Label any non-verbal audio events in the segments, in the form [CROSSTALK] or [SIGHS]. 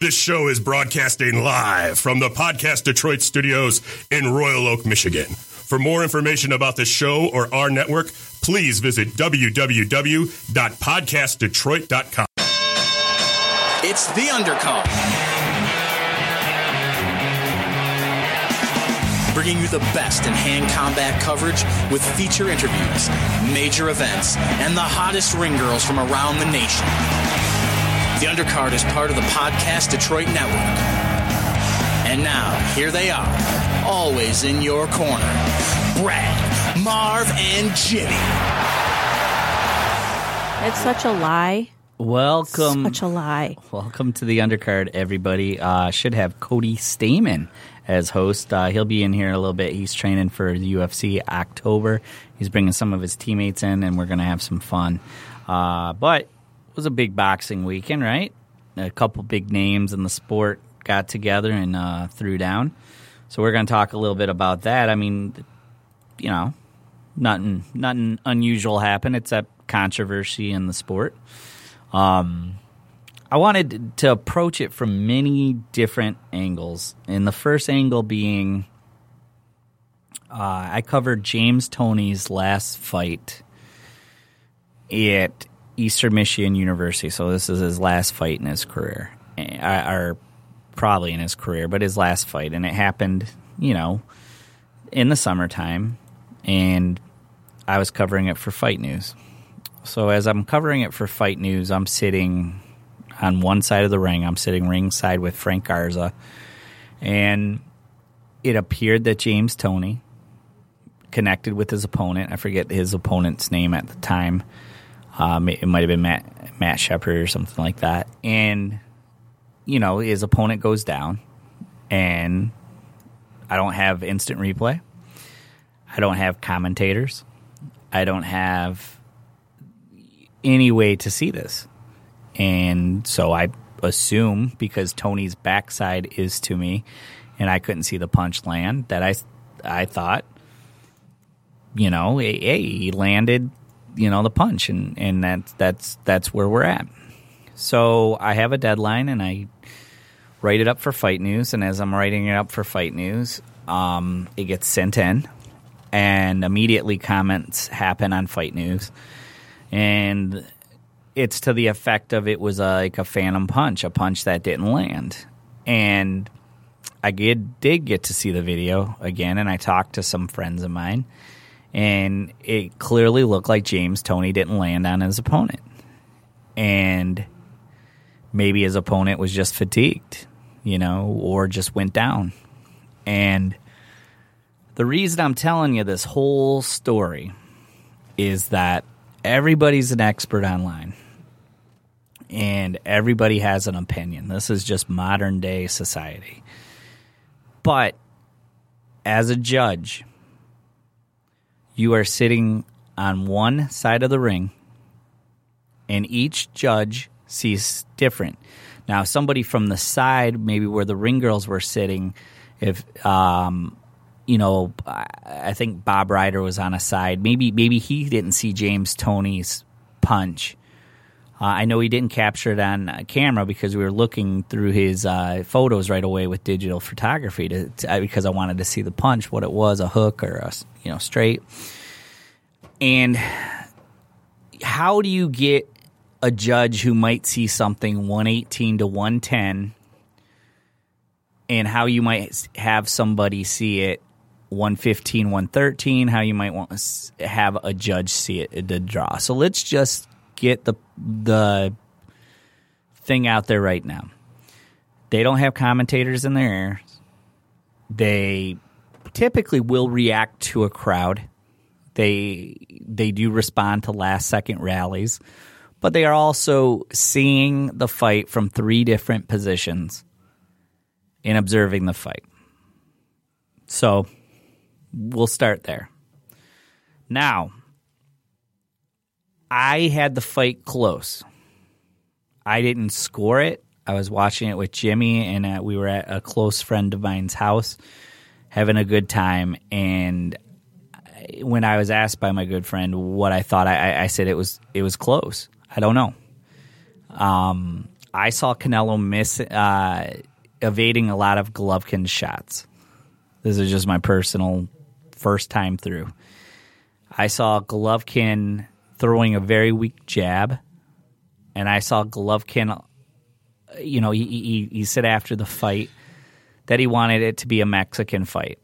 This show is broadcasting live from the Podcast Detroit studios in Royal Oak, Michigan. For more information about the show or our network, please visit www.podcastdetroit.com. It's The Undercard. Bringing you the best in hand combat coverage with feature interviews, major events, and the hottest ring girls from around the nation. The Undercard is part of the Podcast Detroit Network. And now, here they are, always in your corner Brad, Marv, and Jimmy. It's such a lie. Welcome, Such a lie. welcome to the undercard, everybody. Uh, should have Cody Stamann as host. Uh, he'll be in here in a little bit. He's training for the UFC October. He's bringing some of his teammates in, and we're going to have some fun. Uh, but it was a big boxing weekend, right? A couple big names in the sport got together and uh, threw down. So we're going to talk a little bit about that. I mean, you know, nothing nothing unusual happened except controversy in the sport. Um, I wanted to approach it from many different angles. And the first angle being uh, I covered James Toney's last fight at Eastern Michigan University. So this is his last fight in his career, Eh, or probably in his career, but his last fight. And it happened, you know, in the summertime. And I was covering it for Fight News. So as I'm covering it for Fight News, I'm sitting on one side of the ring. I'm sitting ringside with Frank Garza, and it appeared that James Toney connected with his opponent. I forget his opponent's name at the time. Um, it, it might have been Matt Matt Shepard or something like that. And you know, his opponent goes down, and I don't have instant replay. I don't have commentators. I don't have any way to see this. And so I assume because Toney's backside is to me and I couldn't see the punch land that I I thought you know, hey, he landed, you know, the punch and and that's that's that's where we're at. So I have a deadline and I write it up for Fight News and as I'm writing it up for Fight News, um, it gets sent in and immediately comments happen on Fight News and it's to the effect of it was like a phantom punch, a punch that didn't land. And I did, did get to see the video again, and I talked to some friends of mine, and it clearly looked like James Toney didn't land on his opponent. And maybe his opponent was just fatigued, you know, or just went down. And the reason I'm telling you this whole story is that everybody's an expert online and everybody has an opinion. This is just modern day society. But as a judge, you are sitting on one side of the ring, and each judge sees different. Now, somebody from the side, maybe where the ring girls were sitting, if um, you know, I think Bob Ryder was on a side. Maybe maybe he didn't see James Toney's punch. Uh, I know he didn't capture it on uh, camera because we were looking through his uh, photos right away with digital photography to, to, uh, because I wanted to see the punch, what it was, a hook or a you know straight. And how do you get a judge who might see something 118 to 110 and how you might have somebody see it 115 113 how you might want to have a judge see it the draw so let's just get the the thing out there right now. They don't have commentators in their ears. They typically will react to a crowd. They they do respond to last second rallies but they are also seeing the fight from three different positions and observing the fight. So we'll start there. Now i had the fight close i didn't score it i was watching it with jimmy and uh, we were at a close friend of mine's house having a good time and when I was asked by my good friend what I thought, I, I- said it was it was close. I don't know. Um, I saw Canelo miss uh, evading a lot of Golovkin shots. This is just my personal first time through. I saw Golovkin throwing a very weak jab, and I saw Golovkin. You know, he, he, he said after the fight that he wanted it to be a Mexican fight.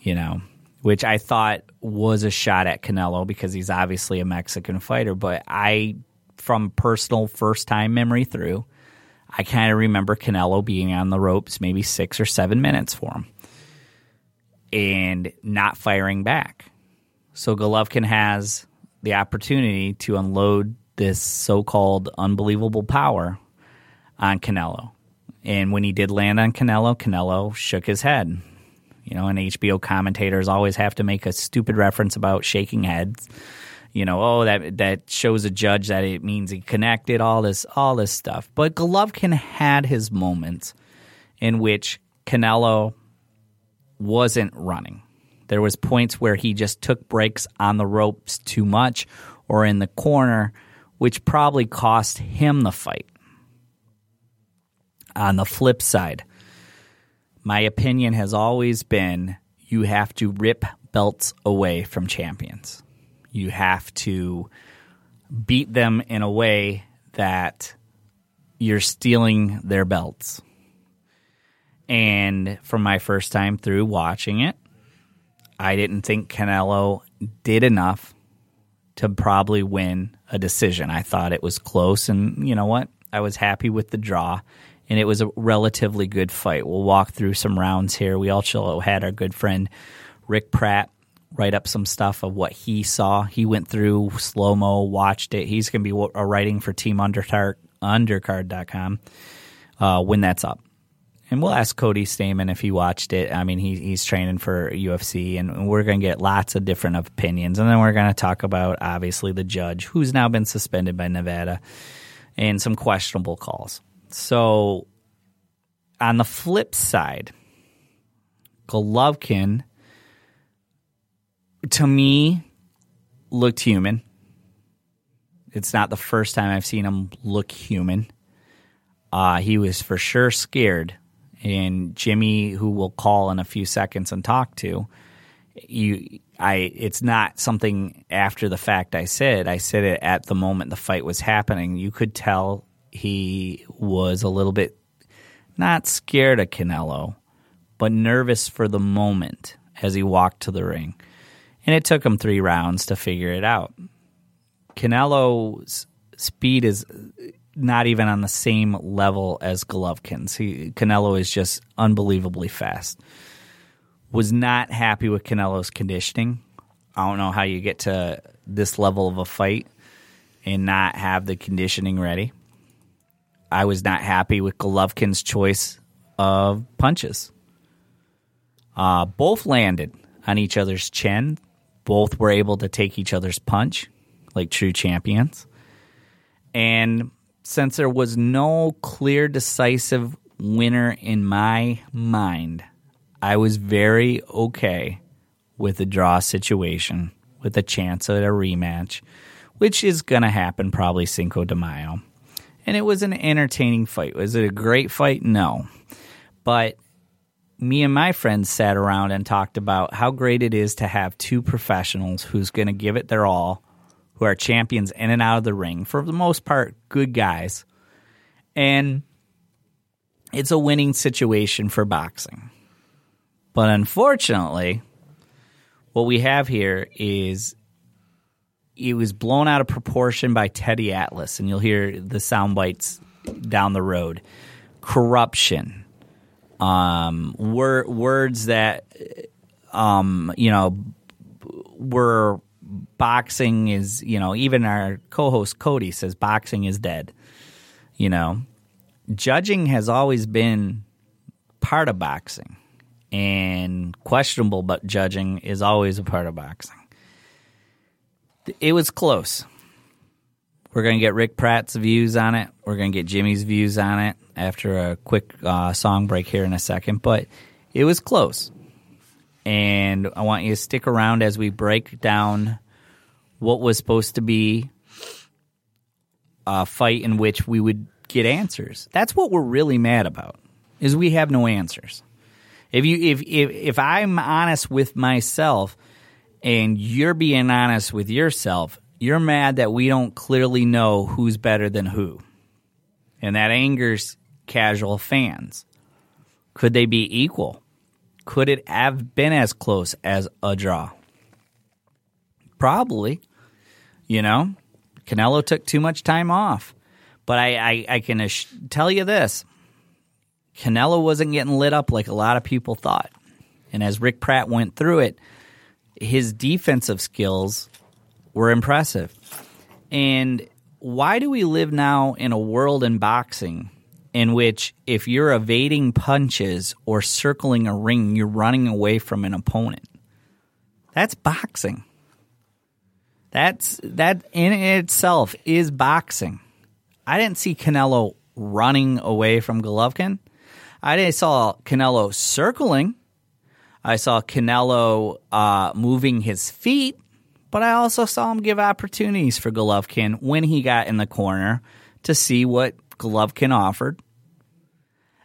You know, which I thought was a shot at Canelo because he's obviously a Mexican fighter. But I, from personal first time memory through, I kind of remember Canelo being on the ropes maybe six or seven minutes for him and not firing back. So Golovkin has the opportunity to unload this so called unbelievable power on Canelo. And when he did land on Canelo, Canelo shook his head you know, and HBO commentators always have to make a stupid reference about shaking heads. You know, oh that that shows a judge that it means he connected all this all this stuff. But Golovkin had his moments in which Canelo wasn't running. There was points where he just took breaks on the ropes too much or in the corner, which probably cost him the fight. On the flip side, my opinion has always been you have to rip belts away from champions. You have to beat them in a way that you're stealing their belts. And from my first time through watching it, I didn't think Canelo did enough to probably win a decision. I thought it was close, and you know what? I was happy with the draw and it was a relatively good fight. We'll walk through some rounds here. We also had our good friend Rick Pratt write up some stuff of what he saw. He went through slow mo, watched it. He's going to be writing for Team Undercard, Undercard.com uh, when that's up. And we'll ask Cody Stamann if he watched it. I mean, he, he's training for UFC, and we're going to get lots of different opinions. And then we're going to talk about, obviously, the judge, who's now been suspended by Nevada, and some questionable calls. So, on the flip side, Golovkin, to me, looked human. It's not the first time I've seen him look human. Uh, he was for sure scared. And Jimmy, who will call in a few seconds and talk to, you, I, it's not something after the fact I said. I said it at the moment the fight was happening. You could tell he was a little bit not scared of Canelo, but nervous for the moment as he walked to the ring. And it took him three rounds to figure it out. Canelo's speed is not even on the same level as Golovkin's. He, Canelo is just unbelievably fast. Was not happy with Canelo's conditioning. I don't know how you get to this level of a fight and not have the conditioning ready. I was not happy with Golovkin's choice of punches. Uh, both landed on each other's chin. Both were able to take each other's punch like true champions. And since there was no clear, decisive winner in my mind, I was very okay with a draw situation with a chance at a rematch, which is going to happen probably Cinco de Mayo and it was an entertaining fight. Was it a great fight? No. But me and my friends sat around and talked about how great it is to have two professionals who's going to give it their all, who are champions in and out of the ring, for the most part, good guys. And it's a winning situation for boxing. But unfortunately, what we have here is it was blown out of proportion by Teddy Atlas, and you'll hear the sound bites down the road. Corruption, um, wor- words that, um, you know, were boxing is, you know, even our co-host Cody says boxing is dead. You know, judging has always been part of boxing, and questionable but judging is always a part of boxing. It was close. We're going to get Rick Pratt's views on it. We're going to get Jimmy's views on it after a quick uh, song break here in a second. But it was close. And I want you to stick around as we break down what was supposed to be a fight in which we would get answers. That's what we're really mad about. Is we have no answers. If you if if if I'm honest with myself and you're being honest with yourself, you're mad that we don't clearly know who's better than who. And that angers casual fans. Could they be equal? Could it have been as close as a draw? Probably. You know, Canelo took too much time off. But I, I, I can ass- tell you this Canelo wasn't getting lit up like a lot of people thought. And as Rick Pratt went through it, his defensive skills were impressive. And why do we live now in a world in boxing in which if you're evading punches or circling a ring, you're running away from an opponent? That's boxing. That's that in itself is boxing. I didn't see Canelo running away from Golovkin. I saw Canelo circling. I saw Canelo uh, moving his feet, but I also saw him give opportunities for Golovkin when he got in the corner to see what Golovkin offered.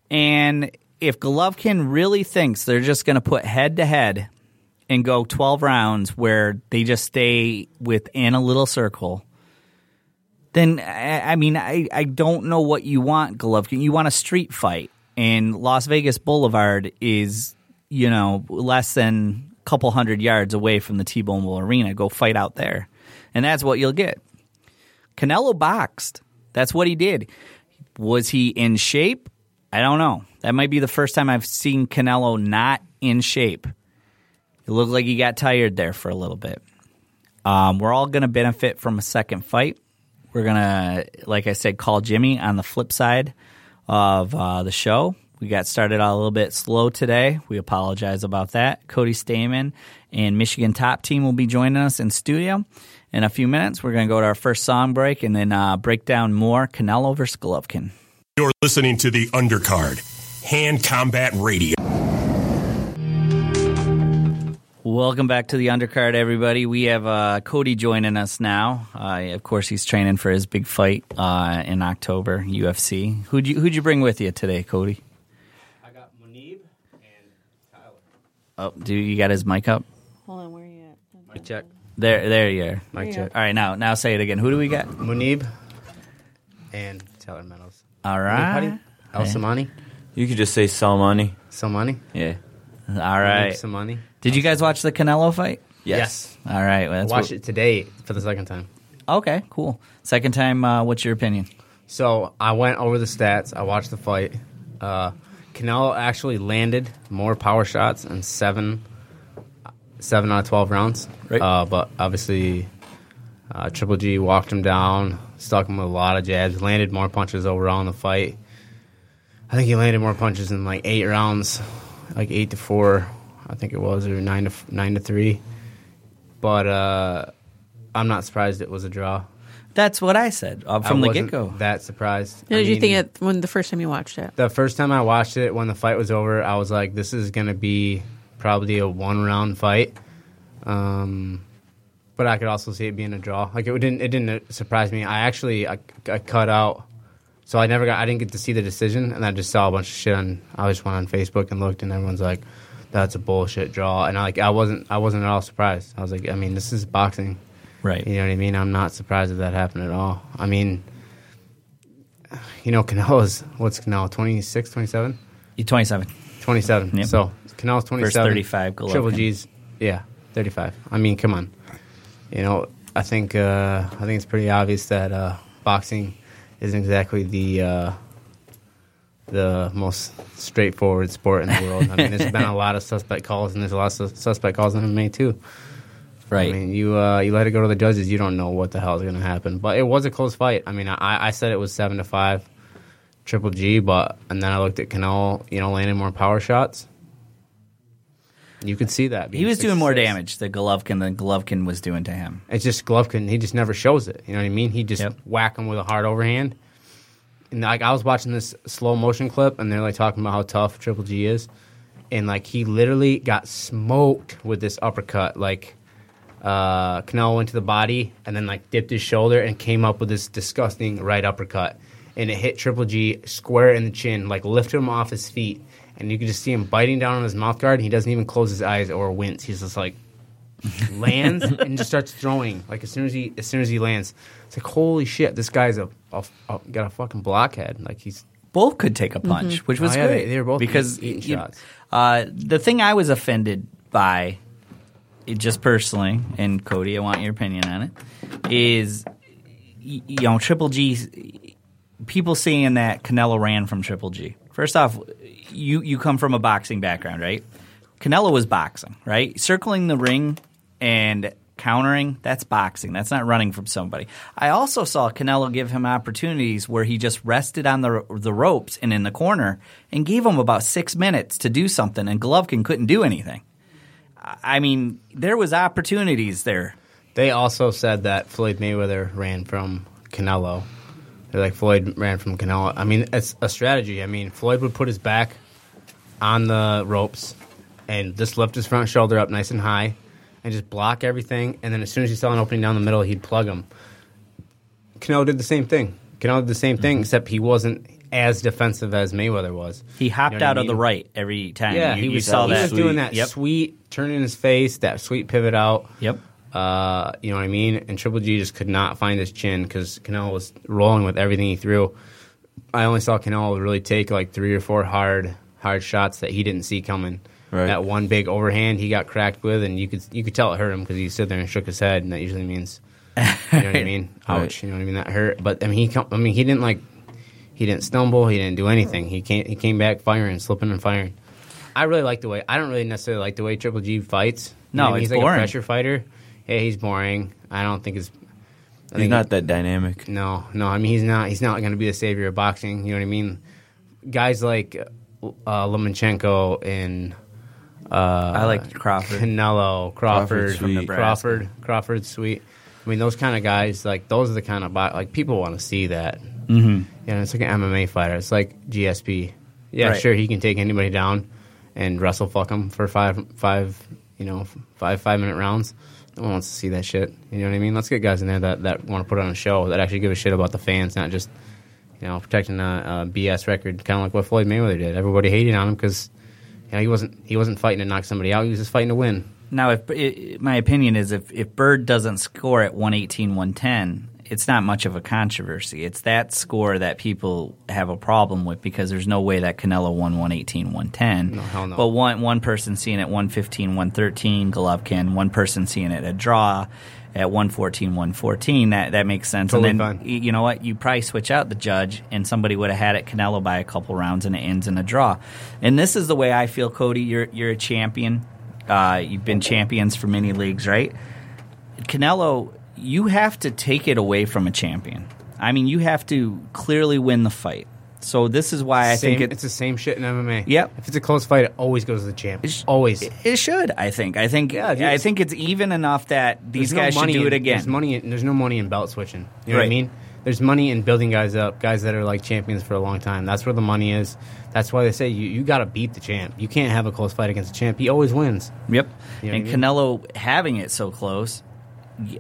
And if Golovkin really thinks they're just going to put head to head and go 12 rounds where they just stay within a little circle, then I, I mean, I, I don't know what you want, Golovkin. You want a street fight, and Las Vegas Boulevard is, you know, less than a couple hundred yards away from the T-Mobile Arena. Go fight out there, and that's what you'll get. Canelo boxed. That's what he did. Was he in shape? I don't know. That might be the first time I've seen Canelo not in shape. It looked like he got tired there for a little bit. Um, we're all going to benefit from a second fight. We're going to, like I said, call Jimmy on the flip side of uh, the show. We got started out a little bit slow today. We apologize about that. Cody Stamann and Michigan Top Team will be joining us in studio in a few minutes. We're going to go to our first song break and then uh, break down more Canelo versus Golovkin. You're listening to the undercard, Hand Combat Radio. Welcome back to the undercard, everybody. We have uh, Cody joining us now. Uh, of course, he's training for his big fight uh, in October, UFC. Who'd you Who'd you bring with you today, Cody? I got Munib and Tyler. Oh, do you got his mic up? Hold on, where are you at? Mic check. There, there you are. Mic check. All right, now, now say it again. Who do we got? Munib and Tyler Meadows. All right. How do Al Samani. You could just say Salmani. Salmani. Yeah. all right. Samani. Did you guys watch the Canelo fight? Yes. All right, well, I that's watched what- it today for the second time. Okay, cool. Second time. Uh, what's your opinion? So I went over the stats. I watched the fight. Uh, Canelo actually landed more power shots in seven, seven out of twelve rounds. Right. Uh, but obviously, uh, Triple G walked him down, stuck him with a lot of jabs, landed more punches overall in the fight. I think he landed more punches in like eight rounds, like eight to four, I think it was, or nine to nine to three. But uh, I'm not surprised it was a draw. That's what I said uh, from I the get go. That surprised. What I did you think it when the first time you watched it? The first time I watched it, when the fight was over, I was like, "This is gonna be probably a one round fight." Um, but I could also see it being a draw. Like it didn't. It didn't surprise me. I actually I, I cut out, so I never got. I didn't get to see the decision, and I just saw a bunch of shit on. I just went on Facebook and looked, and everyone's like, "That's a bullshit draw," and I like I wasn't. I wasn't at all surprised. I was like, I mean, this is boxing. right. You know what I mean? I'm not surprised if that happened at all. I mean, you know, Canelo's, what's Canelo, 26, 27? You 27. 27. Yep. So Canelo's 27. 35, Golovkin. Triple G's, yeah, 35. I mean, come on. You know, I think uh, I think it's pretty obvious that uh, boxing isn't exactly the uh, the most straightforward sport in the world. I mean, there's been a lot of suspect calls, and there's a lot of suspect calls in MMA too. Right. I mean, you uh, you let it go to the judges. You don't know what the hell is going to happen. But it was a close fight. I mean, I, I said it was seven to five, Triple G. But and then I looked at Canelo. You know, landing more power shots. You could see that. he was doing more 6'6". damage to Golovkin than Golovkin was doing to him. It's just Golovkin. He just never shows it. You know what I mean? He just Yep. whack him with a hard overhand. And like I was watching this slow motion clip, and they're like talking about how tough Triple G is, and like he literally got smoked with this uppercut. Like uh, Canelo went to the body and then like dipped his shoulder and came up with this disgusting right uppercut. and it hit Triple G square in the chin, like lifted him off his feet, and you could just see him biting down on his mouth guard. And he doesn't even close his eyes or wince. He's just like [LAUGHS] lands and just starts throwing. Like as soon as he as soon as he lands, it's like holy shit, this guy's a, a, a got a fucking blockhead. Like he's both could take a punch, which was Oh, yeah, great. they- they were both because eating you- shots. Uh, the thing I was offended by, it just personally, and Cody, I want your opinion on it, is you know Triple G. People saying that Canelo ran from Triple G. First off, you you come from a boxing background, right? Canelo was boxing, right? Circling the ring and countering, that's boxing. That's not running from somebody. I also saw Canelo give him opportunities where he just rested on the the ropes and in the corner and gave him about 6 minutes to do something and Golovkin couldn't do anything. I mean, there was opportunities there. They also said that Floyd Mayweather ran from Canelo. They're like Floyd ran from Canelo. I mean, it's a strategy. I mean, Floyd would put his back on the ropes and just lift his front shoulder up nice and high and just block everything. And then as soon as he saw an opening down the middle, he'd plug him. Canelo did the same thing. Canelo did the same thing, except he wasn't as defensive as Mayweather was. He hopped You know out I of the right every time. Yeah, you, he was, saw he that. was doing that Yep. sweet turn in his face, that sweet pivot out. Yep. Uh, you know what I mean? And Triple G just could not find his chin because Canelo was rolling with everything he threw. I only saw Canelo really take like three or four hard hard shots that he didn't see coming. Right. That one big overhand he got cracked with, and you could you could tell it hurt him because he stood there and shook his head, and that usually means, you know what I [LAUGHS] mean? Ouch, Right. you know what I mean? That hurt. But I mean, he come, I mean, he didn't like he didn't stumble, he didn't do anything. He came he came back firing, slipping and firing. I really like the way I don't really necessarily like the way Triple G fights. No, know I mean? it's he's like boring. a pressure fighter. Yeah, he's boring. I don't think it's. I He's think- not that dynamic. No, no. I mean, he's not. He's not going to be the savior of boxing. You know what I mean? Guys like uh, Lomachenko and uh, I like Crawford. Canelo, Crawford, Crawford's sweet. Crawford, Crawford's sweet. I mean, those kind of guys, like those are the kind of bo- like people want to see that. Mm-hmm. You know, it's like an MMA fighter. It's like GSP. Yeah, Right. sure, he can take anybody down and wrestle fuck them for five, five, you know, five five minute rounds. No one wants to see that shit. You know what I mean? Let's get guys in there that, that want to put on a show that actually give a shit about the fans, not just you know protecting a, a BS record, kind of like what Floyd Mayweather did. Everybody hating on him because you know, he wasn't he wasn't fighting to knock somebody out. He was just fighting to win. Now, if i my opinion is if, if Byrd doesn't score at 118, 110, it's not much of a controversy. It's that score that people have a problem with because there's no way that Canelo won 118, 110. No, hell no. But one one person seeing it 115, 113, Golovkin, one person seeing it a draw at 114, 114, that, that makes sense. Totally and then, fine. you know what? You probably switch out the judge and somebody would have had it Canelo by a couple rounds and it ends in a draw. And this is the way I feel, Cody. You're, you're a champion. Uh, you've been champions for many leagues, right? Canelo, you have to take it away from a champion. I mean, you have to clearly win the fight. So this is why I Same- think it, it's the same shit in MMA. Yep. If it's a close fight, it always goes to the champ. It's- always. it should. I think. I think. Yeah, I think it's even enough that these There's no guys should do in- it again. There's money. In, there's no money in belt switching. You know what I mean? There's money in building guys up, guys that are like champions for a long time. That's where the money is. That's why they say you, you got to beat the champ. You can't have a close fight against the champ. He always wins. Yep. You know and I mean? Canelo having it so close,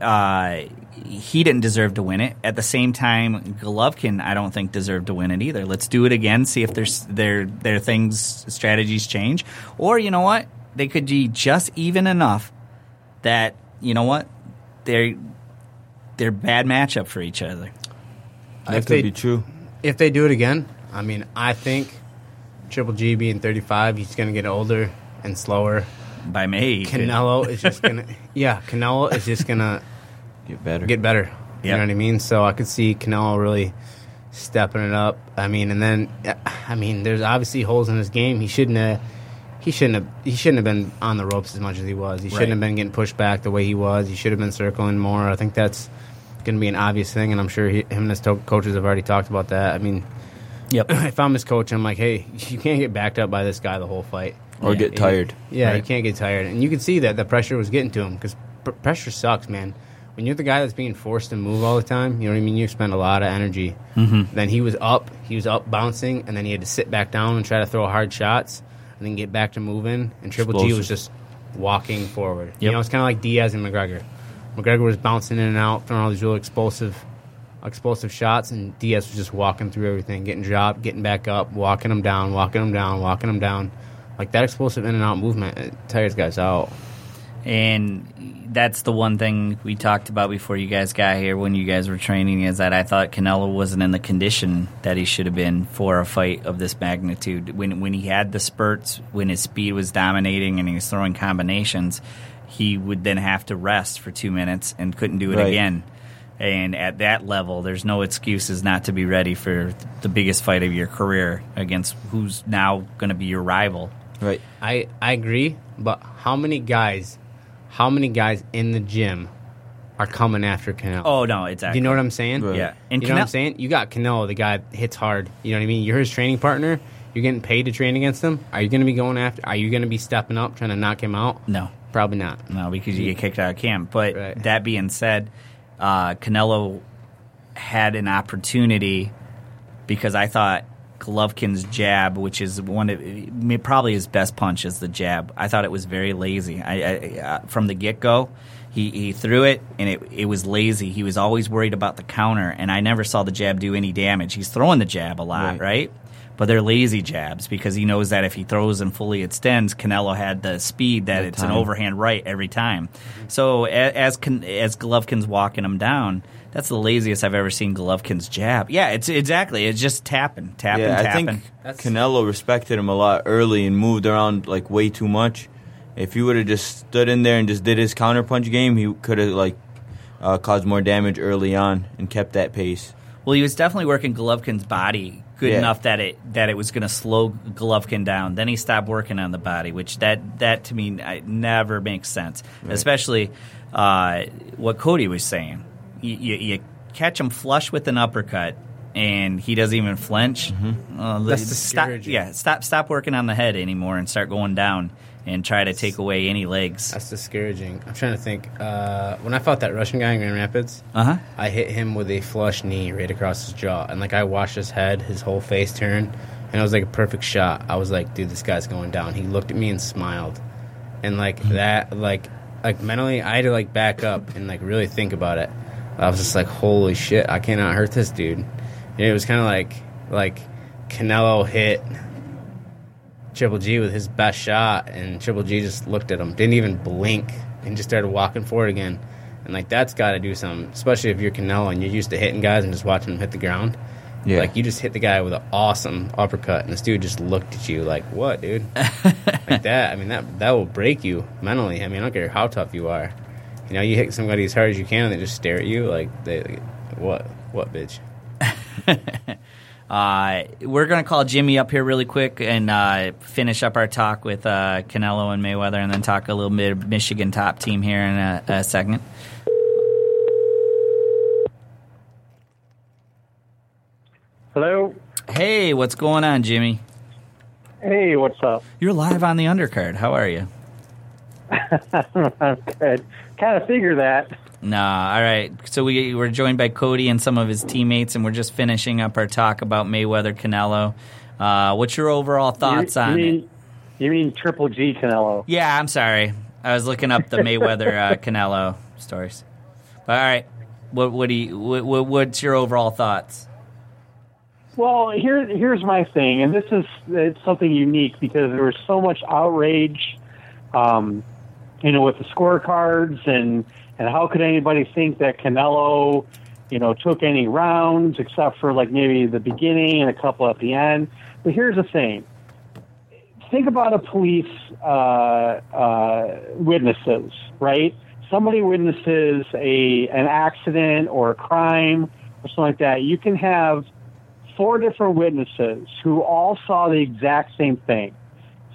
uh, he didn't deserve to win it. At the same time, Golovkin, I don't think deserved to win it either. Let's do it again. See if there's their their things strategies change, or you know what, they could be just even enough that you know what they're they're bad matchup for each other. That If could they- be true. If they do it again, I mean, I think Triple G being 35, he's going to get older and slower. By May, Canelo is just going [LAUGHS] to, yeah, Canelo is just going to Get better. get better. You Yep. know what I mean? So I could see Canelo really stepping it up. I mean, and then I mean, there's obviously holes in his game. He shouldn't have. He shouldn't have. He shouldn't have been on the ropes as much as he was. He shouldn't Right. have been getting pushed back the way he was. He should have been circling more. I think that's going to be an obvious thing, and I'm sure he, him and his to- coaches have already talked about that. I mean, Yep. [CLEARS THROAT] if I'm his coach, I'm like, hey, [LAUGHS] you can't get backed up by this guy the whole fight. Or get tired. Yeah, you can't get tired, and you can see that the pressure was getting to him because pr- pressure sucks, man. When you're the guy that's being forced to move all the time, you know what I mean. You expend a lot of energy. Mm-hmm. Then he was up, he was up bouncing, and then he had to sit back down and try to throw hard shots, and then get back to moving. And Triple G was just walking forward. You know, it's kind of like Diaz and McGregor. McGregor was bouncing in and out, throwing all these real explosive explosive shots, and Diaz was just walking through everything, getting dropped, getting back up, walking them down, walking them down, walking them down. Like that explosive in and out movement, it tires guys out. And that's the one thing we talked about before you guys got here when you guys were training is that I thought Canelo wasn't in the condition that he should have been for a fight of this magnitude. When when he had the spurts, when his speed was dominating and he was throwing combinations, he would then have to rest for two minutes and couldn't do it Right. again. And at that level, there's no excuses not to be ready for the biggest fight of your career against who's now going to be your rival. Right. I I agree, but how many guys, how many guys in the gym are coming after Canelo? Oh no, exactly. Do exactly. you know what I'm saying? Right. Yeah, you know what I'm saying? You got Canelo, the guy that hits hard. You know what I mean? You're his training partner. You're getting paid to train against him. Are you going to be going after? Are you going to be stepping up trying to knock him out? No, Probably not. No, because you get kicked out of camp. But Right. that being said, uh, Canelo had an opportunity because I thought Golovkin's jab, which is one of probably his best punch, is the jab. I thought it was very lazy. I, I, uh, from the get go, he, he threw it and it it was lazy. He was always worried about the counter, and I never saw the jab do any damage. He's throwing the jab a lot, Right. right? But they're lazy jabs because he knows that if he throws and fully extends, Canelo had the speed that it's an overhand right every time. So as Can- as Golovkin's walking him down, that's the laziest I've ever seen Golovkin's jab. Yeah, it's exactly it's just tapping, tapping, Yeah, I think That's- Canelo respected him a lot early and moved around like way too much. If he would have just stood in there and just did his counterpunch game, he could have like uh, caused more damage early on and kept that pace. Well, he was definitely working Golovkin's body good Yeah. enough that it that it was going to slow Golovkin down. Then he stopped working on the body, which that that to me I, never makes sense. Especially uh, what Cody was saying. You, you, you catch him flush with an uppercut. And he doesn't even flinch. Uh, That's stop, discouraging. yeah, stop stop working on the head anymore and start going down and try to take away any legs. That's discouraging. I'm trying to think. Uh, when I fought that Russian guy in Grand Rapids, Uh huh. I hit him with a flush knee right across his jaw, and like I watched his head, his whole face turn, and it was like a perfect shot. I was like, dude, this guy's going down. He looked at me and smiled, and like that, like like mentally, I had to like back up and like really think about it. I was just like, holy shit, I cannot hurt this dude. And it was kind of like like Canelo hit Triple G with his best shot, and Triple G just looked at him, didn't even blink, and just started walking forward again. And like that's got to do something, especially if you're Canelo and you're used to hitting guys and just watching them hit the ground. Yeah. Like you just hit the guy with an awesome uppercut, and this dude just looked at you like, "What, dude?" [LAUGHS] like that. I mean, that that will break you mentally. I mean, I don't care how tough you are. You know, you hit somebody as hard as you can, and they just stare at you like, "They, what, what, bitch?" [LAUGHS] Uh, we're going to call Jimmy up here really quick and uh, finish up our talk with uh, Canelo and Mayweather, and then talk a little bit of Michigan top team here in a, a second. Hello. Hey, what's going on, Jimmy? Hey, what's up? You're live on the undercard. How are you? [LAUGHS] I'm good. Kind of figure that. Nah, all right. So we we're joined by Cody and some of his teammates, and we're just finishing up our talk about Mayweather Canelo. Uh, what's your overall thoughts you, on you it? mean, You mean Triple G Canelo? Yeah, I'm sorry. I was looking up the [LAUGHS] Mayweather uh, Canelo stories. But all right, what what do you what, what, what's your overall thoughts? Well, here here's my thing, and this is it's something unique because there was so much outrage, um, you know, with the scorecards and and how could anybody think that Canelo, you know, took any rounds except for like maybe the beginning and a couple at the end. But here's the thing. Think about a police uh, uh, witnesses, right? Somebody witnesses a an accident or a crime or something like that. You can have four different witnesses who all saw the exact same thing,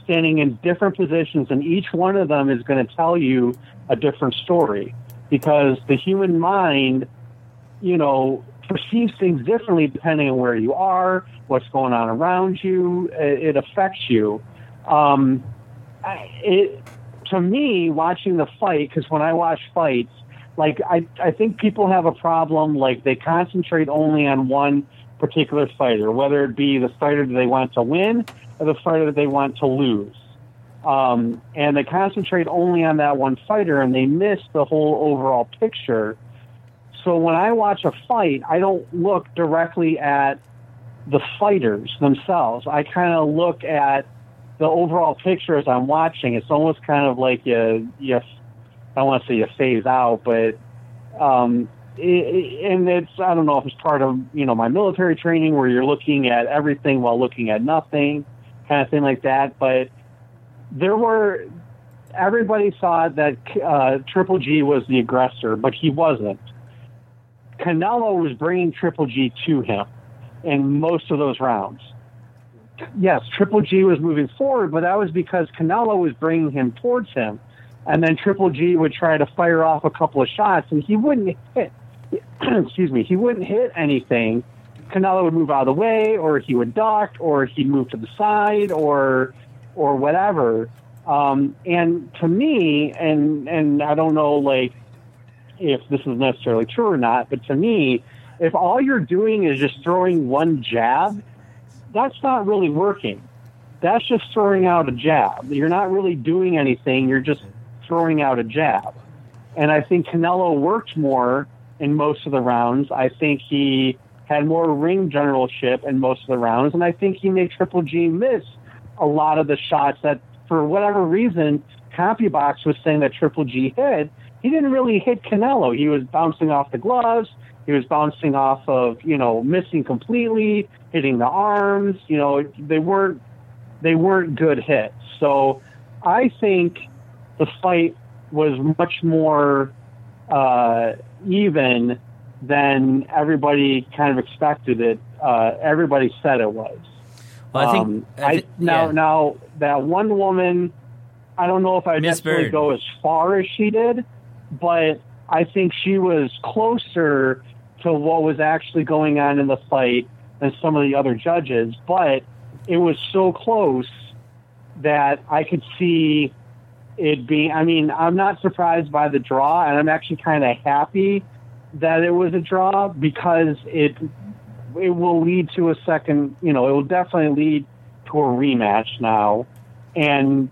standing in different positions, and each one of them is going to tell you a different story because the human mind, you know, perceives things differently depending on where you are, what's going on around you. It, affects you. Um, it to me, watching the fight, because when I watch fights, like I, I think people have a problem. Like they concentrate only on one particular fighter, whether it be the fighter they want to win the fighter that they want to lose. Um, and they concentrate only on that one fighter, and they miss the whole overall picture. so when I watch a fight, I don't look directly at the fighters themselves. I kind of look at the overall picture as I'm watching. It's almost kind of like you, you I want to say you phase out, but um, and it's I don't know if it's part of you know my military training where you're looking at everything while looking at nothing, kind of thing like that. But there were everybody thought that uh, Triple G was the aggressor, but he wasn't. Canelo was bringing Triple G to him in most of those rounds. Yes, Triple G was moving forward, but that was because Canelo was bringing him towards him. And then Triple G would try to fire off a couple of shots, and he wouldn't hit. [CLEARS THROAT] excuse me, he wouldn't hit anything. Canelo would move out of the way, or he would duck, or he'd move to the side, or or whatever. Um, and to me, and and I don't know like if this is necessarily true or not, but to me, if all you're doing is just throwing one jab, that's not really working. That's just throwing out a jab. You're not really doing anything. You're just throwing out a jab. And I think Canelo worked more in most of the rounds. I think he had more ring generalship in most of the rounds, and I think he made Triple G miss a lot of the shots that, for whatever reason, CompuBox was saying that Triple G hit. He didn't really hit Canelo. He was bouncing off the gloves. He was bouncing off of, you know, missing completely, hitting the arms. You know, they weren't they weren't good hits. So I think the fight was much more uh, even than everybody kind of expected it. Uh, everybody said it was. Well, I think Um, I I, now yeah. now that one woman, I don't know if I'd Miss necessarily Byrd. go as far as she did, but I think she was closer to what was actually going on in the fight than some of the other judges. But it was so close that I could see it being. I mean, I'm not surprised by the draw, and I'm actually kind of happy that it was a draw because it it will lead to a second. You know, it will definitely lead to a rematch now, and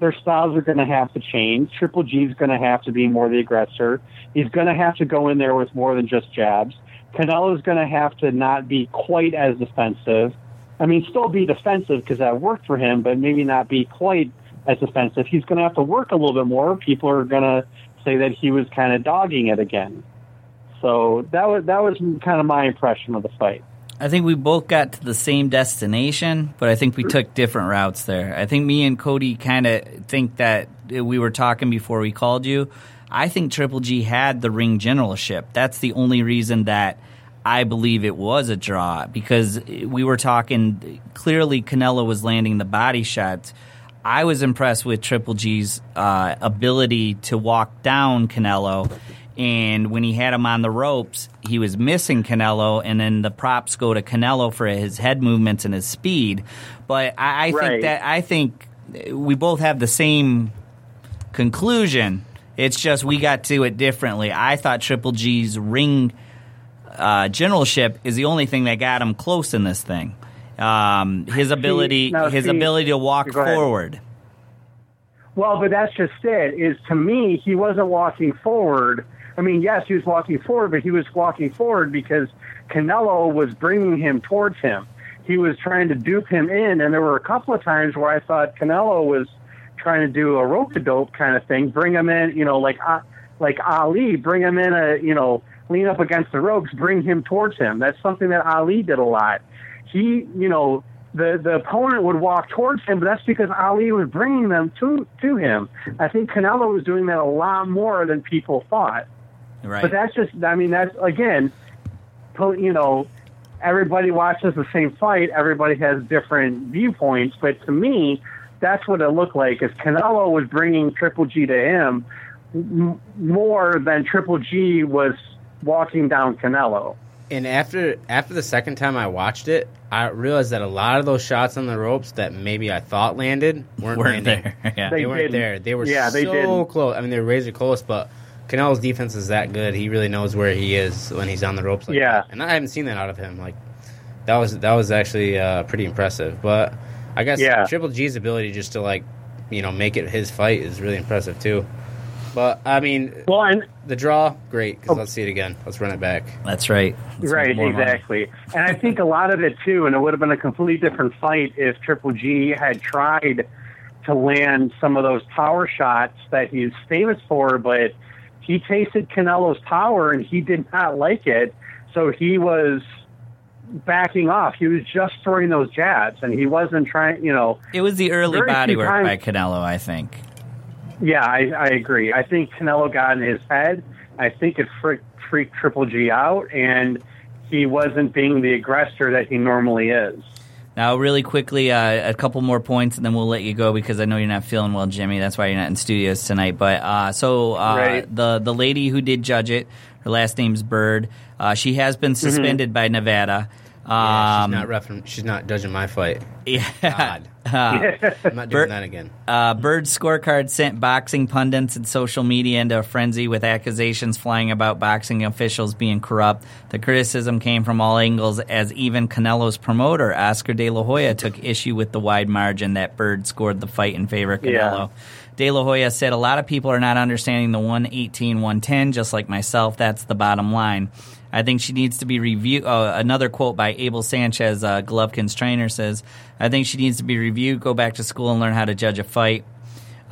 their styles are going to have to change. Triple G is going to have to be more the aggressor. He's going to have to go in there with more than just jabs. Canelo's going to have to not be quite as defensive. I mean, still be defensive because that worked for him, but maybe not be quite as defensive. He's going to have to work a little bit more. People are going to say that he was kind of dogging it again. So that was that was kind of my impression of the fight. I think we both got to the same destination, but I think we took different routes there. I think me and Cody kind of think that we were talking before we called you. I think Triple G had the ring generalship. That's the only reason that I believe it was a draw because we were talking clearly Canelo was landing the body shots. I was impressed with Triple G's uh, ability to walk down Canelo. And when he had him on the ropes, he was missing Canelo, and then the props go to Canelo for his head movements and his speed. But I, I Right. think that I think we both have the same conclusion. It's just we got to it differently. I thought Triple G's ring uh, generalship is the only thing that got him close in this thing. Um, his ability, now his see- ability to walk Go ahead. forward. Well, but that's just it. Is to me, he wasn't walking forward. I mean, yes, he was walking forward, but he was walking forward because Canelo was bringing him towards him. He was trying to dupe him in, and there were a couple of times where I thought Canelo was trying to do a rope to dope kind of thing, bring him in, you know, like uh, like Ali, bring him in a, you know, lean up against the ropes, bring him towards him. That's something that Ali did a lot. He, you know, the the opponent would walk towards him, but that's because Ali was bringing them to to him. I think Canelo was doing that a lot more than people thought. Right. But that's just, I mean, that's again, you know, everybody watches the same fight. Everybody has different viewpoints. But to me, that's what it looked like. Is Canelo was bringing Triple G to him more than Triple G was walking down Canelo. And after after the second time I watched it, I realized that a lot of those shots on the ropes that maybe I thought landed weren't, Weren't landing. there. [LAUGHS] Yeah. They, They weren't didn't. there. They were Yeah, they so didn't. close. I mean, they were razor close, but Canelo's defense is that good. He really knows where he is when he's on the ropes. Like Yeah. that. and I haven't seen that out of him. Like that was that was actually uh, pretty impressive. But I guess Yeah. Triple G's ability just to like you know make it his fight is really impressive too. But I mean, Well, and the draw, great. Oh. Let's see it again. Let's run it back. That's right. Let's right, make more money. exactly. And I think a lot of it too, and it would have been a completely different fight if Triple G had tried to land some of those power shots that he's famous for, but he tasted Canelo's power and he did not like it, so he was backing off. He was just throwing those jabs, and he wasn't trying. You know, It was the early body work times- by Canelo, I think. Yeah, I, I agree. I think Canelo got in his head. I think it freaked, freaked Triple G out, and he wasn't being the aggressor that he normally is. Now, really quickly, uh, a couple more points, and then we'll let you go because I know you're not feeling well, Jimmy. That's why you're not in studios tonight. But uh, so uh, Right. the the lady who did judge it, her last name's Byrd. Uh, she has been suspended by Nevada. Yeah, Um, she's not referring. She's not judging my fight. [LAUGHS] yeah. God, Uh, I'm not doing Bert- that again. Uh, Byrd's scorecard sent boxing pundits and social media into a frenzy with accusations flying about boxing officials being corrupt. The criticism came from all angles as even Canelo's promoter, Oscar De La Hoya, took issue with the wide margin that Bird scored the fight in favor of Canelo. De La Hoya said, A lot of people are not understanding the 118 110, just like myself. That's the bottom line. I think she needs to be reviewed. Uh, another quote by Abel Sanchez, uh, Golovkin's trainer, says, I think she needs to be reviewed, go back to school, and learn how to judge a fight.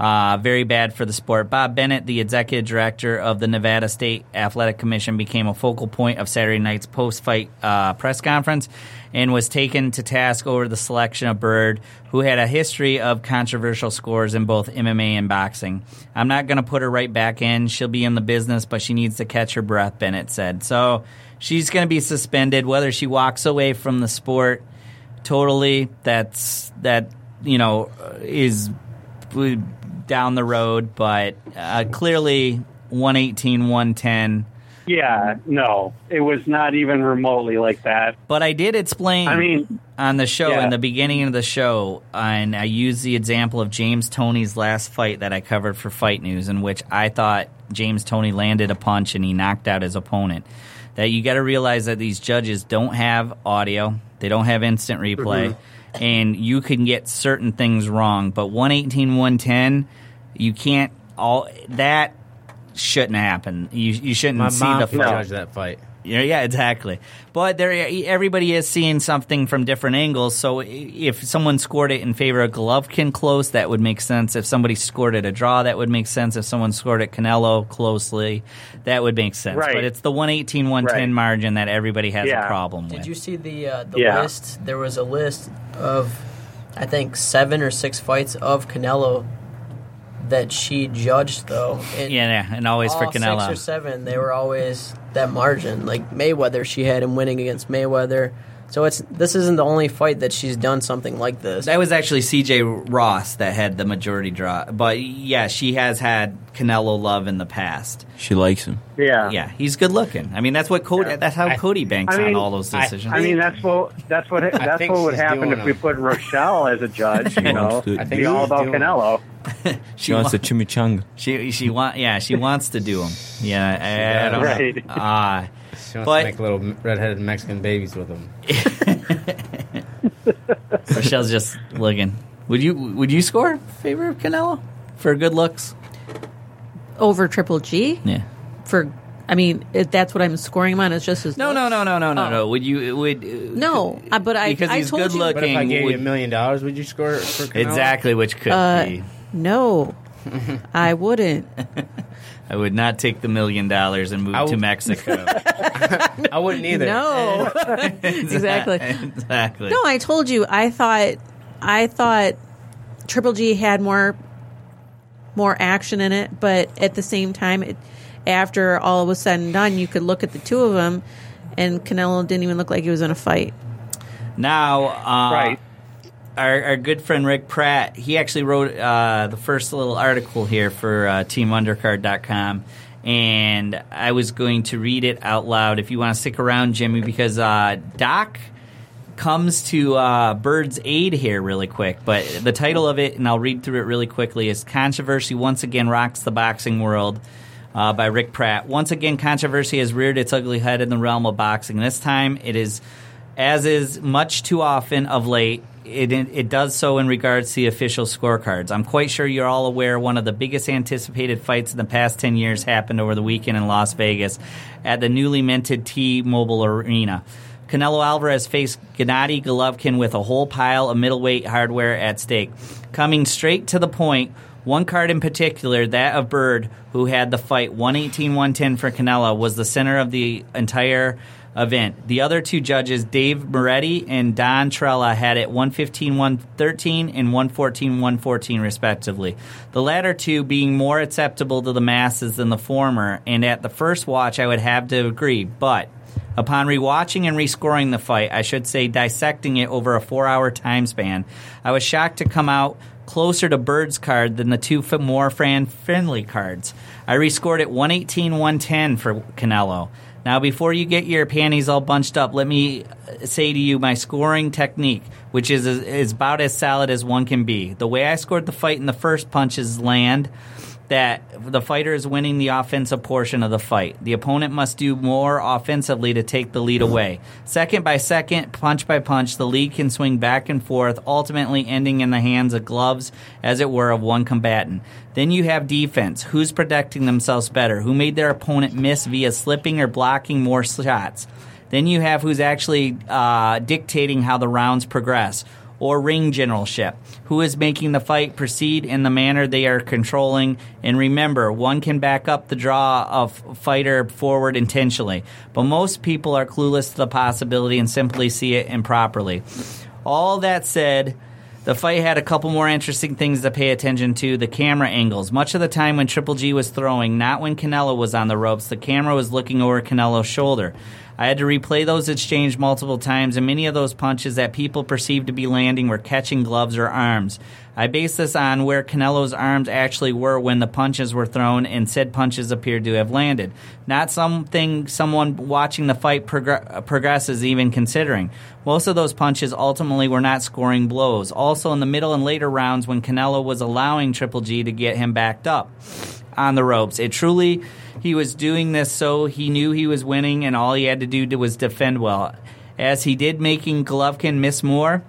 Uh, very bad for the sport. Bob Bennett, the executive director of the Nevada State Athletic Commission, became a focal point of Saturday night's post fight uh, press conference and was taken to task over the selection of Byrd, who had a history of controversial scores in both MMA and boxing. I'm not going to put her right back in. She'll be in the business, but she needs to catch her breath, Bennett said. So she's going to be suspended, whether she walks away from the sport totally. That's that you know is down the road, but uh, clearly 118, 110. Yeah, no, it was not even remotely like that. But I did explain. I mean, on the show Yeah. in the beginning of the show, and I used the example of James Toney's last fight that I covered for Fight News, in which I thought James Toney landed a punch and he knocked out his opponent. That you got to realize that these judges don't have audio, they don't have instant replay, and you can get certain things wrong. But 118, 110, you can't all that shouldn't happen. You you shouldn't My see mom the can fight. judge that fight. Yeah, yeah, exactly. But there, everybody is seeing something from different angles. So if someone scored it in favor of Golovkin close, that would make sense. If somebody scored it a draw, that would make sense. If someone scored it Canelo closely, that would make sense. Right. But it's the 118, 110 Right. margin that everybody has Yeah. a problem with. Did you see the uh, the Yeah. list? There was a list of, I think, seven or six fights of Canelo that she judged, though. And yeah, yeah, and always for Canelo. six or seven, they were always that margin. Like Mayweather, she had him winning against Mayweather. So it's this isn't the only fight that she's done something like this. That was actually C.J. Ross that had the majority draw. But yeah, she has had Canelo love in the past. She likes him. yeah, Yeah, he's good looking. I mean, that's what Cody. That's how I- Cody banks I mean, on all those decisions. I mean, that's what that's what that's what would happen doing if we put Rochelle as a judge. You know, to- I think be all about. Canelo. [LAUGHS] She wants wa- the chimichanga. She she want yeah she wants to do them. Yeah, I, I don't Right. know. Ah, She wants But- to make little redheaded Mexican babies with them. Michelle's [LAUGHS] just looking. Would you would you score favor of Canelo for good looks? Over Triple G Yeah. for. I mean, if that's what I'm scoring him on. It's just his. No, no, looks. no, no, no, no, Oh. no. Would you would No, uh, but I- because I he's told good you- looking. But if I gave you a million dollars, would you score it for Canelo? exactly, which could Uh, be. No, [LAUGHS] I wouldn't. I would not take the million dollars and move I to Mexico. [LAUGHS] [LAUGHS] I wouldn't either. No, [LAUGHS] exactly. exactly. No, I told you. I thought, I thought Triple G had more, more action in it, but at the same time, it, after all was said and done, you could look at the two of them, and Canelo didn't even look like he was in a fight. Now, uh, Right. Our, our good friend Rick Pratt, he actually wrote uh, the first little article here for uh, TeamUndercard.com. And I was going to read it out loud if you want to stick around, Jimmy, because uh, Doc comes to uh, Byrd's aid here really quick. But the title of it, and I'll read through it really quickly, is Controversy Once Again Rocks the Boxing World uh, by Rick Pratt. Once again, controversy has reared its ugly head in the realm of boxing. This time it is as is much too often of late. It, it does so in regards to the official scorecards. I'm quite sure you're all aware one of the biggest anticipated fights in the past 10 years happened over the weekend in Las Vegas at the newly minted T-Mobile Arena. Canelo Alvarez faced Gennady Golovkin with a whole pile of middleweight hardware at stake. Coming straight to the point, one card in particular, that of Byrd, who had the fight 118 110 for Canelo, was the center of the entire event. The other two judges, Dave Moretti and Don Trella, had it 115 113 and 114 114, respectively. The latter two being more acceptable to the masses than the former, and at the first watch, I would have to agree. But Upon rewatching and rescoring the fight, I should say dissecting it over a four hour time span, I was shocked to come out closer to Byrd's card than the two more fan friendly cards. I rescored it 118 110 for Canelo. Now, before you get your panties all bunched up, let me say to you my scoring technique, which is, is about as solid as one can be. The way I scored the fight in the first punch is land that the fighter is winning the offensive portion of the fight. The opponent must do more offensively to take the lead away. Second by second, punch by punch, the lead can swing back and forth, ultimately ending in the hands of gloves, as it were, of one combatant. Then you have defense. Who's protecting themselves better? Who made their opponent miss via slipping or blocking more shots? Then you have who's actually uh, dictating how the rounds progress or ring generalship, who is making the fight proceed in the manner they are controlling. And remember, one can back up the draw of fighter forward intentionally, but most people are clueless to the possibility and simply see it improperly. All that said, the fight had a couple more interesting things to pay attention to the camera angles. Much of the time when Triple G was throwing, not when Canelo was on the ropes, the camera was looking over Canelo's shoulder. I had to replay those exchanges multiple times, and many of those punches that people perceived to be landing were catching gloves or arms. I based this on where Canelo's arms actually were when the punches were thrown, and said punches appeared to have landed. Not something someone watching the fight progr- progresses even considering. Most of those punches ultimately were not scoring blows. Also, in the middle and later rounds, when Canelo was allowing Triple G to get him backed up on the ropes, it truly he was doing this so he knew he was winning, and all he had to do was defend well. As he did, making Golovkin miss more.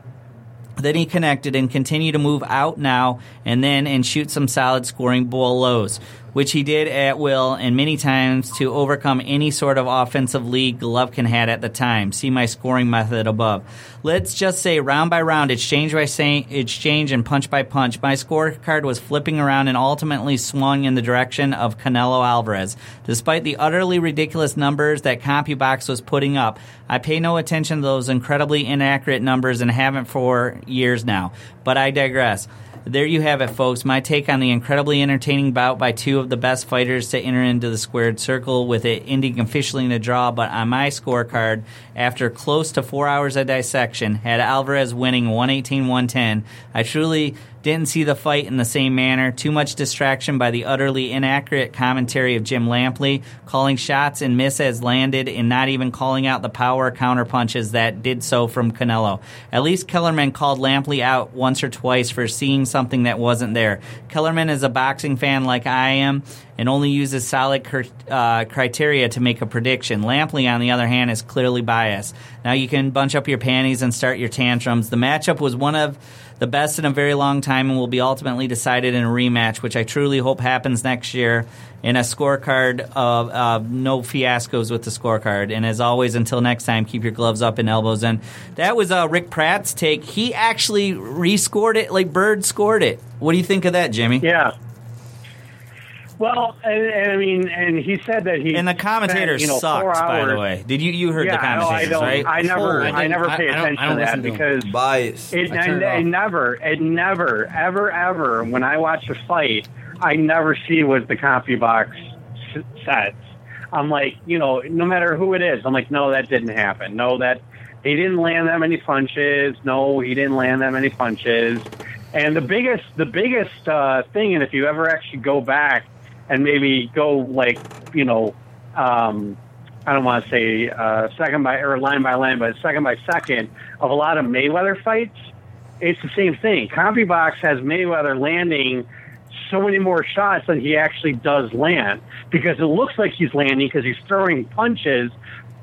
Then he connected and continued to move out now and then and shoot some solid scoring blows which he did at will and many times to overcome any sort of offensive lead Golovkin had at the time. See my scoring method above. Let's just say round by round, exchange by exchange, and punch by punch, my scorecard was flipping around and ultimately swung in the direction of Canelo Alvarez. Despite the utterly ridiculous numbers that CompuBox was putting up, I pay no attention to those incredibly inaccurate numbers and haven't for years now. But I digress. There you have it, folks. My take on the incredibly entertaining bout by two of the best fighters to enter into the squared circle, with it ending officially in a draw. But on my scorecard, after close to four hours of dissection, had Alvarez winning 118 110. I truly didn't see the fight in the same manner. Too much distraction by the utterly inaccurate commentary of Jim Lampley, calling shots and miss as landed, and not even calling out the power counter punches that did so from Canelo. At least Kellerman called Lampley out once or twice for seeing something that wasn't there. Kellerman is a boxing fan like I am and only uses solid uh, criteria to make a prediction. Lampley, on the other hand, is clearly biased. Now you can bunch up your panties and start your tantrums. The matchup was one of the best in a very long time and will be ultimately decided in a rematch, which I truly hope happens next year in a scorecard of uh, no fiascos with the scorecard. And as always, until next time, keep your gloves up and elbows in. That was uh, Rick Pratt's take. He actually rescored it like Byrd scored it. What do you think of that, Jimmy? Yeah. Well, and, and I mean, and he said that he and the commentator spent, you know, sucked. By the way, did you you heard yeah, the commentators no, I right? I never, I I, never pay I attention to that because bias. It, I and, turn it off. and never, it never, ever, ever. When I watch a fight, I never see what the CompuBox box says. I'm like, you know, no matter who it is, I'm like, no, that didn't happen. No, that he didn't land that many punches. No, he didn't land that many punches. And the biggest, the biggest uh, thing, and if you ever actually go back and maybe go like, you know, um, I don't want to say uh, second by or line by line, but second by second of a lot of Mayweather fights, it's the same thing. CompuBox has Mayweather landing so many more shots than he actually does land because it looks like he's landing because he's throwing punches,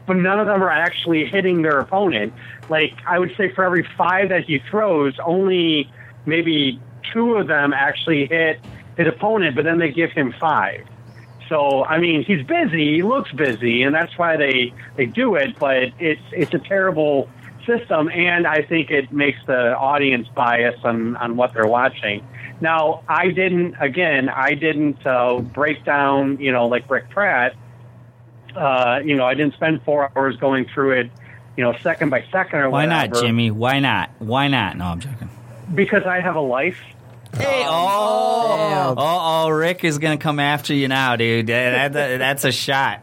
but none of them are actually hitting their opponent. Like I would say, for every five that he throws, only maybe two of them actually hit his opponent, but then they give him five. So I mean, he's busy. He looks busy, and that's why they they do it. But it's it's a terrible system, and I think it makes the audience bias on on what they're watching. Now, I didn't. Again, I didn't uh, break down. You know, like Rick Pratt. Uh, you know, I didn't spend four hours going through it. You know, second by second or Why not, Jimmy? Why not? Why not? No, I'm joking. Because I have a life. Hey, oh, oh, oh, Rick is gonna come after you now, dude. That, that- that's a shot.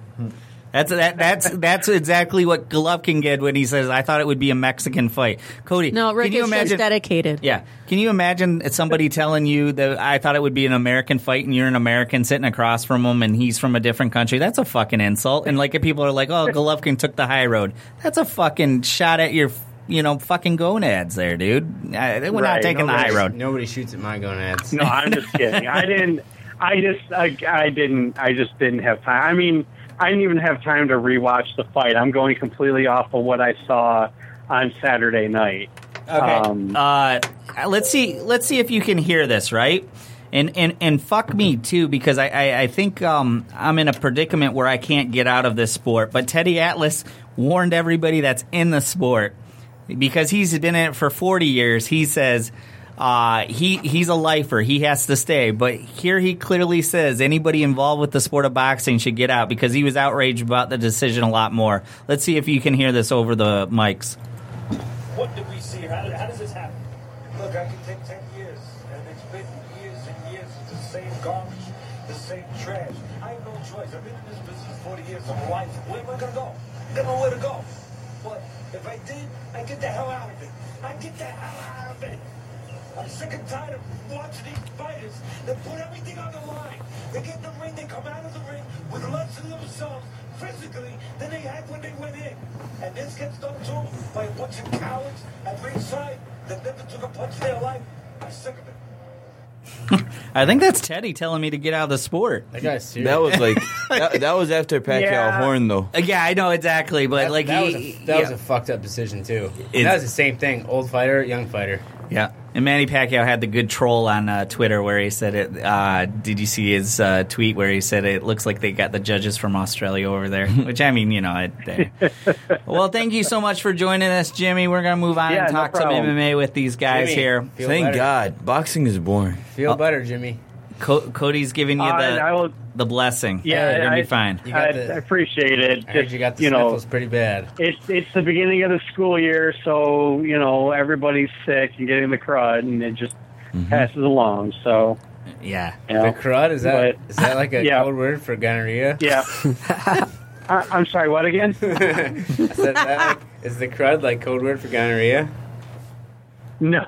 That's that, that's that's exactly what Golovkin did when he says, "I thought it would be a Mexican fight." Cody, No, Rick can you is imagine? just dedicated. yeah, can you imagine somebody telling you that I thought it would be an American fight, and you're an American sitting across from him, and he's from a different country? That's a fucking insult. And like, if people are like, "Oh, Golovkin took the high road," that's a fucking shot at your, you know, fucking gonads, there, dude. We're not Right, taking the high nobody- road. Nobody shoots at my gonads. No, I'm just kidding. I didn't. I just. I, I didn't. I just didn't have time. I mean, I didn't even have time to rewatch the fight. I'm going completely off of what I saw on Saturday night. Okay. Um, uh, let's see. Let's see if you can hear this, right? And and and fuck me too, because I I, I think um, I'm in a predicament where I can't get out of this sport. But Teddy Atlas warned everybody that's in the sport because he's been in it for 40 years. He says. Uh, he he's a lifer. He has to stay. But here he clearly says anybody involved with the sport of boxing should get out because he was outraged about the decision a lot more. Let's see if you can hear this over the mics. What did we see? How, how does this happen? Look, I can take 10 years, and it's been years and years of the same garbage, the same trash. I have no choice. I've been in this business 40 years of my life. Where am I going to go? I got nowhere to go. But if I did, I'd get the hell out of it. I'd get the hell out of it. I'm sick and tired of watching these fighters that put everything on the line. They get in the ring, they come out of the ring with less of themselves physically than they had when they went in. And this gets done to them by a bunch of cowards at ringside that never took a punch in their life. I'm sick of it. [LAUGHS] I think that's Teddy telling me to get out of the sport. That guy's serious. That was like [LAUGHS] that, that was after Pacquiao Yeah. horn though. Uh, Yeah, I know exactly, but that, like that, he, was a, that was a fucked up decision too. It's- that was the same thing. Old fighter, young fighter. yeah. And Manny Pacquiao had the good troll on uh, Twitter where he said it. Uh, did you see his uh, tweet where he said it looks like they got the judges from Australia over there? [LAUGHS] Which I mean, you know. I, I- [LAUGHS] well, thank you so much for joining us, Jimmy. We're gonna move on Yeah, and no talk some. MMA with these guys Jimmy, here. Thank better. God, boxing is boring. Feel Oh. better, Jimmy. Co- Cody's giving you Uh, the I will- the blessing. Yeah, you're gonna I- be fine. You got I, the- I appreciate it. I heard Just, you got the you know, sniffles pretty bad. it's it's the beginning of the school year, so you know everybody's sick and getting the crud, and it just Mm-hmm. passes along. So Yeah. you know, The crud is that But- is that like a [LAUGHS] Yeah. code word for gonorrhea? yeah. [LAUGHS] I, I'm sorry. What again? [LAUGHS] Is, that, that like, is the crud like code word for gonorrhea? no,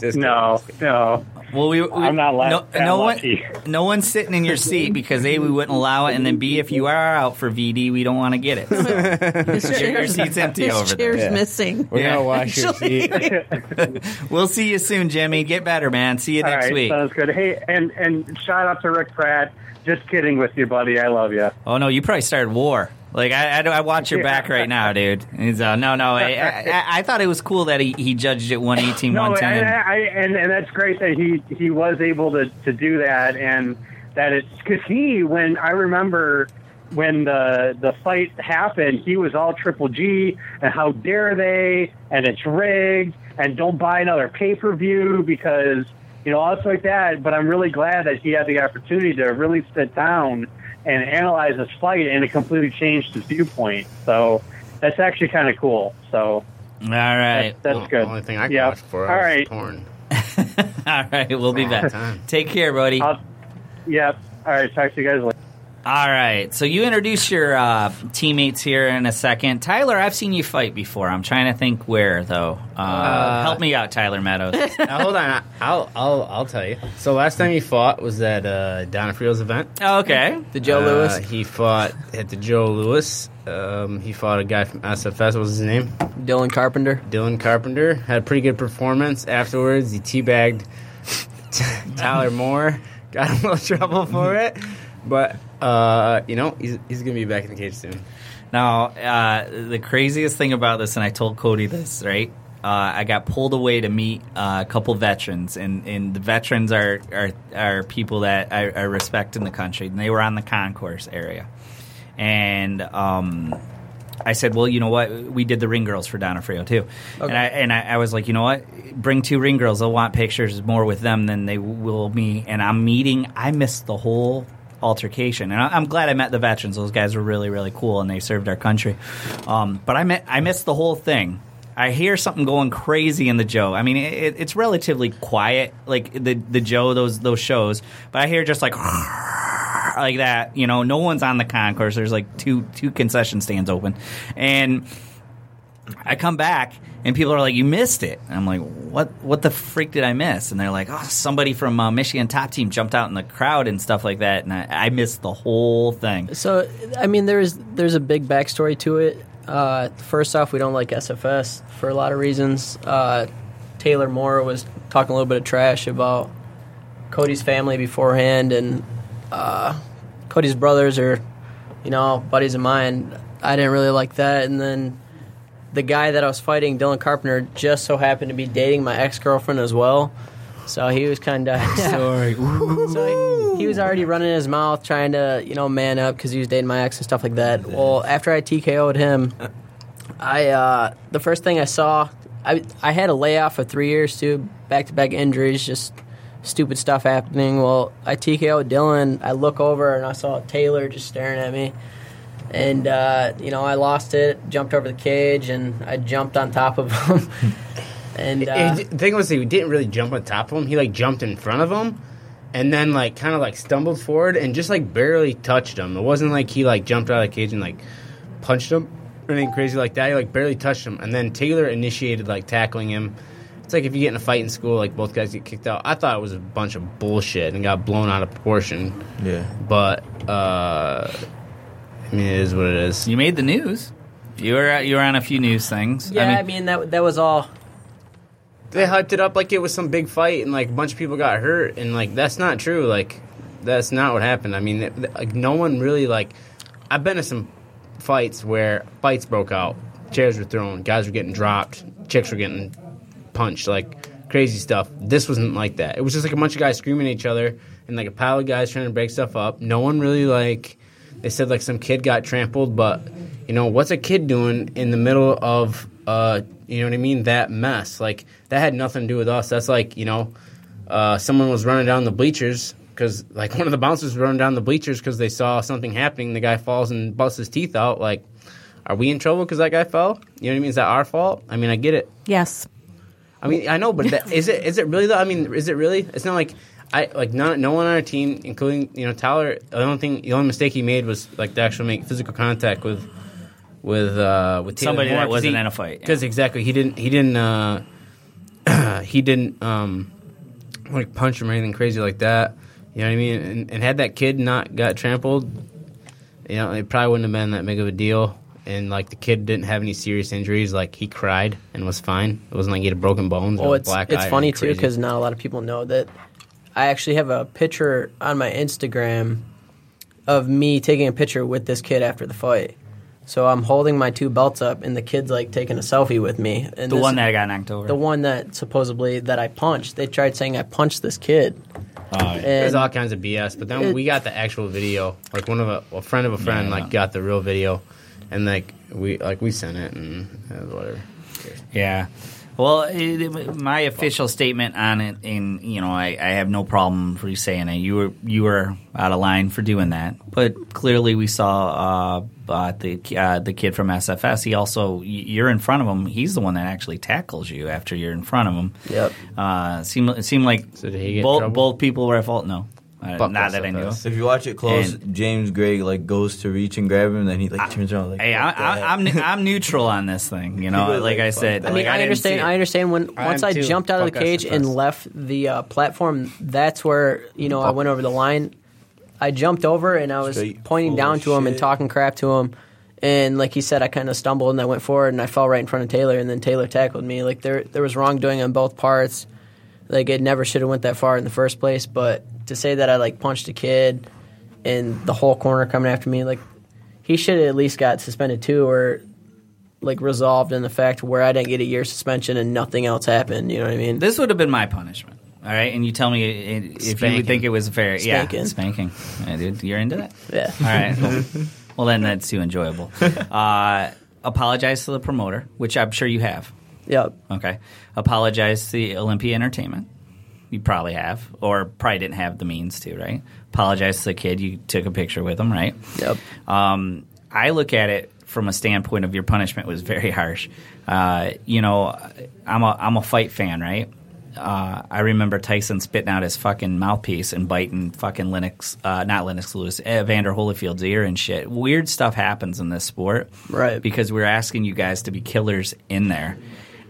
Just no, no. Well, we, we I'm not la- no, no lucky. one, no one's sitting in your seat because a we wouldn't allow it, and then b if you are out for VD, we don't want to get it. His your chair's- seat's empty his over there. chair's Yeah. missing. We're Yeah. gonna wash your seat. [LAUGHS] [LAUGHS] we'll see you soon, Jimmy. Get better, man. See you All next right, week. sounds good. Hey, and and shout out to Rick Pratt. Just kidding with you, buddy. I love you. Oh no, you probably started war. Like I, I, I watch your back right now, dude. He's, uh, no, no. I, I, I thought it was cool that he, he judged it 118, No, and, I, and and that's great that he he was able to to do that, and that it's because he when I remember when the the fight happened, he was all Triple G and how dare they, and it's rigged, and don't buy another pay per view because you know all stuff like that. But I'm really glad that he had the opportunity to really sit down and analyze this fight, and it completely changed his viewpoint. So that's actually kind of cool. So All right, that's The good. only thing I can Yeah. watch for All is right. porn. [LAUGHS] all right. We'll be back. time. Take care, buddy. I'll, yeah. All right. Talk to you guys later. All right. So you introduce your uh, teammates here in a second. Tyler, I've seen you fight before. I'm trying to think where though. Uh, help me out, Tyler Meadows. [LAUGHS] now hold on, I'll I'll I'll tell you. So last time he fought was at uh, Donna Friel's event. Oh, okay. The Joe Uh, Louis. He fought at the Joe Louis. Um, he fought a guy from SFS. What was his name? Dylan Carpenter. Dylan Carpenter. Had a pretty good performance. Afterwards, he teabagged [LAUGHS] Tyler Moore. Got in a little trouble for it, but uh, you know he's he's gonna be back in the cage soon. Now, uh, the craziest thing about this, and I told Cody this, right? Uh, I got pulled away to meet uh, a couple veterans, and, and the veterans are, are are people that I, I respect in the country, and they were on the concourse area, and um, I said, well, you know what? We did the ring girls for Donna Frio too, and I and I, I was like, you know what? Bring two ring girls. They'll want pictures more with them than they will me. And I'm meeting. I missed the whole altercation, and I, I'm glad I met the veterans. Those guys were really really cool, and they served our country. Um, but I met I missed the whole thing. I hear something going crazy in the Joe. I mean, it, it's relatively quiet, like the the Joe those those shows. But I hear just like [LAUGHS] like that. You know, no one's on the concourse. There's like two two concession stands open, and I come back and people are like, "You missed it." And I'm like, "What? What the freak did I miss?" And they're like, "Oh, somebody from uh, Michigan top team jumped out in the crowd and stuff like that." And I, I missed the whole thing. So, I mean, there's there's a big backstory to it. Uh, first off, we don't like SFS for a lot of reasons. Uh, Taylor Moore was talking a little bit of trash about Cody's family beforehand, and uh, Cody's brothers are, you know, buddies of mine. I didn't really like that, and then the guy that I was fighting, Dylan Carpenter, just so happened to be dating my ex girlfriend as well. So he was kind [LAUGHS] [LAUGHS] of Sorry. so he, he was already running his mouth, trying to you know man up because he was dating my ex and stuff like that. Well, after I TKO'd him, [LAUGHS] I uh, the first thing I saw, I I had a layoff for three years too, back to back injuries, just stupid stuff happening. Well, I TKO'd Dylan. I look over and I saw Taylor just staring at me. And uh, you know, I lost it, jumped over the cage, and I jumped on top of [LAUGHS] him. and uh, And the thing was, he didn't really jump on top of him. He like jumped in front of him, and then like kind of like stumbled forward and just like barely touched him. It wasn't like he like jumped out of the cage and like punched him or anything crazy like that. He like barely touched him, and then Taylor initiated like tackling him. It's like if you get in a fight in school, like both guys get kicked out. I thought it was a bunch of bullshit and got blown out of proportion. Yeah. But uh, I mean, it is what it is. You made the news. You were you were on a few news things. yeah, I mean, that that was all. they hyped it up like it was some big fight and like a bunch of people got hurt and like that's not true like that's not what happened i mean th- th- like no one really like i've been to some fights where fights broke out chairs were thrown guys were getting dropped chicks were getting punched like crazy stuff this wasn't like that it was just like a bunch of guys screaming at each other and like a pile of guys trying to break stuff up no one really like they said like some kid got trampled but you know what's a kid doing in the middle of uh you know what i mean that mess? Like that had nothing to do with us. That's like you know uh someone was running down the bleachers because like [LAUGHS] one of the bouncers was running down the bleachers because they saw something happening. The guy falls and busts his teeth out. Like are we in trouble because that guy fell? You know what i mean? Is that our fault? I mean i get it. Yes. I mean, I know, but that, is it is it really though? I mean, is it really? It's not like I like none, no one on our team, including you know Tyler. The only thing, the only mistake he made was like to actually make physical contact with with uh with Taylor Somebody Moore, that 'cause wasn't he- in a fight, yeah. Because exactly, he didn't he didn't uh [CLEARS THROAT] he didn't um like punch him or anything crazy like that. You know what I mean? And, and had that kid not got trampled, you know, it probably wouldn't have been that big of a deal. And like the kid didn't have any serious injuries. Like he cried and was fine. It wasn't like he had broken bones Well, or a it's black it's eye or funny anything too because not a lot of people know that I actually have a picture on my Instagram of me taking a picture with this kid after the fight. So I'm holding my two belts up, and the kid's like taking a selfie with me. And the this- one that I got knocked over. the one that supposedly that I punched. They tried saying I punched this kid. Oh, There's all kinds of BS, but then It- we got the actual video. Like one of a, a friend of a friend, Yeah. like got the real video, and like we like we sent it and uh, whatever. Yeah. Well, it, my official statement on it, and you know, I, I have no problem for you saying it. You were you were out of line for doing that, but clearly we saw uh, uh, the uh, the kid from SFS. He also you're in front of him. He's the one that actually tackles you after you're in front of him. Yep. Uh, seemed it seemed like So did he get in both both people were at fault. No, Fuck not that I knew. SFS. If you watch it close, And- James Gray like goes to reach and grab him, and then he like turns around like. Hey, I, heck? I, I'm I'm neutral on this thing. You [LAUGHS] know, like like, I said. I mean, like, I, didn't understand. I understand when once I jumped out of the cage and left the uh, platform. That's where you know I went over the line. I jumped over and I was Straight pointing down to him and talking crap to him. And like he said, I kind of stumbled and I went forward and I fell right in front of Taylor. And then Taylor tackled me. Like there, there was wrongdoing on both parts. Like it never should have went that far in the first place. But to say that I like punched a kid and the whole corner coming after me, like he should have at least got suspended too, or like resolved in the fact where I didn't get a year suspension and nothing else happened. You know what I mean? This would have been my punishment. All right, and you tell me if you Spanking. would think it was fair. Spanking. Yeah, spanking. Yeah, dude, you're into that. Yeah. All right. Well, [LAUGHS] well, then that's too enjoyable. Uh, apologize to the promoter, which I'm sure you have. Yep. Okay. Apologize to the Olympia Entertainment. You probably have, or probably didn't have the means to, right? Apologize to the kid. You took a picture with him, right? Yep. Um, I look at it from a standpoint of your punishment was very harsh. Uh, you know, I'm a I'm a fight fan, right? Uh, I remember Tyson spitting out his fucking mouthpiece and biting fucking Lennox, uh, not Lennox Lewis, Evander Holyfield's ear and shit. Weird stuff happens in this sport, Right. Because we're asking you guys to be killers in there,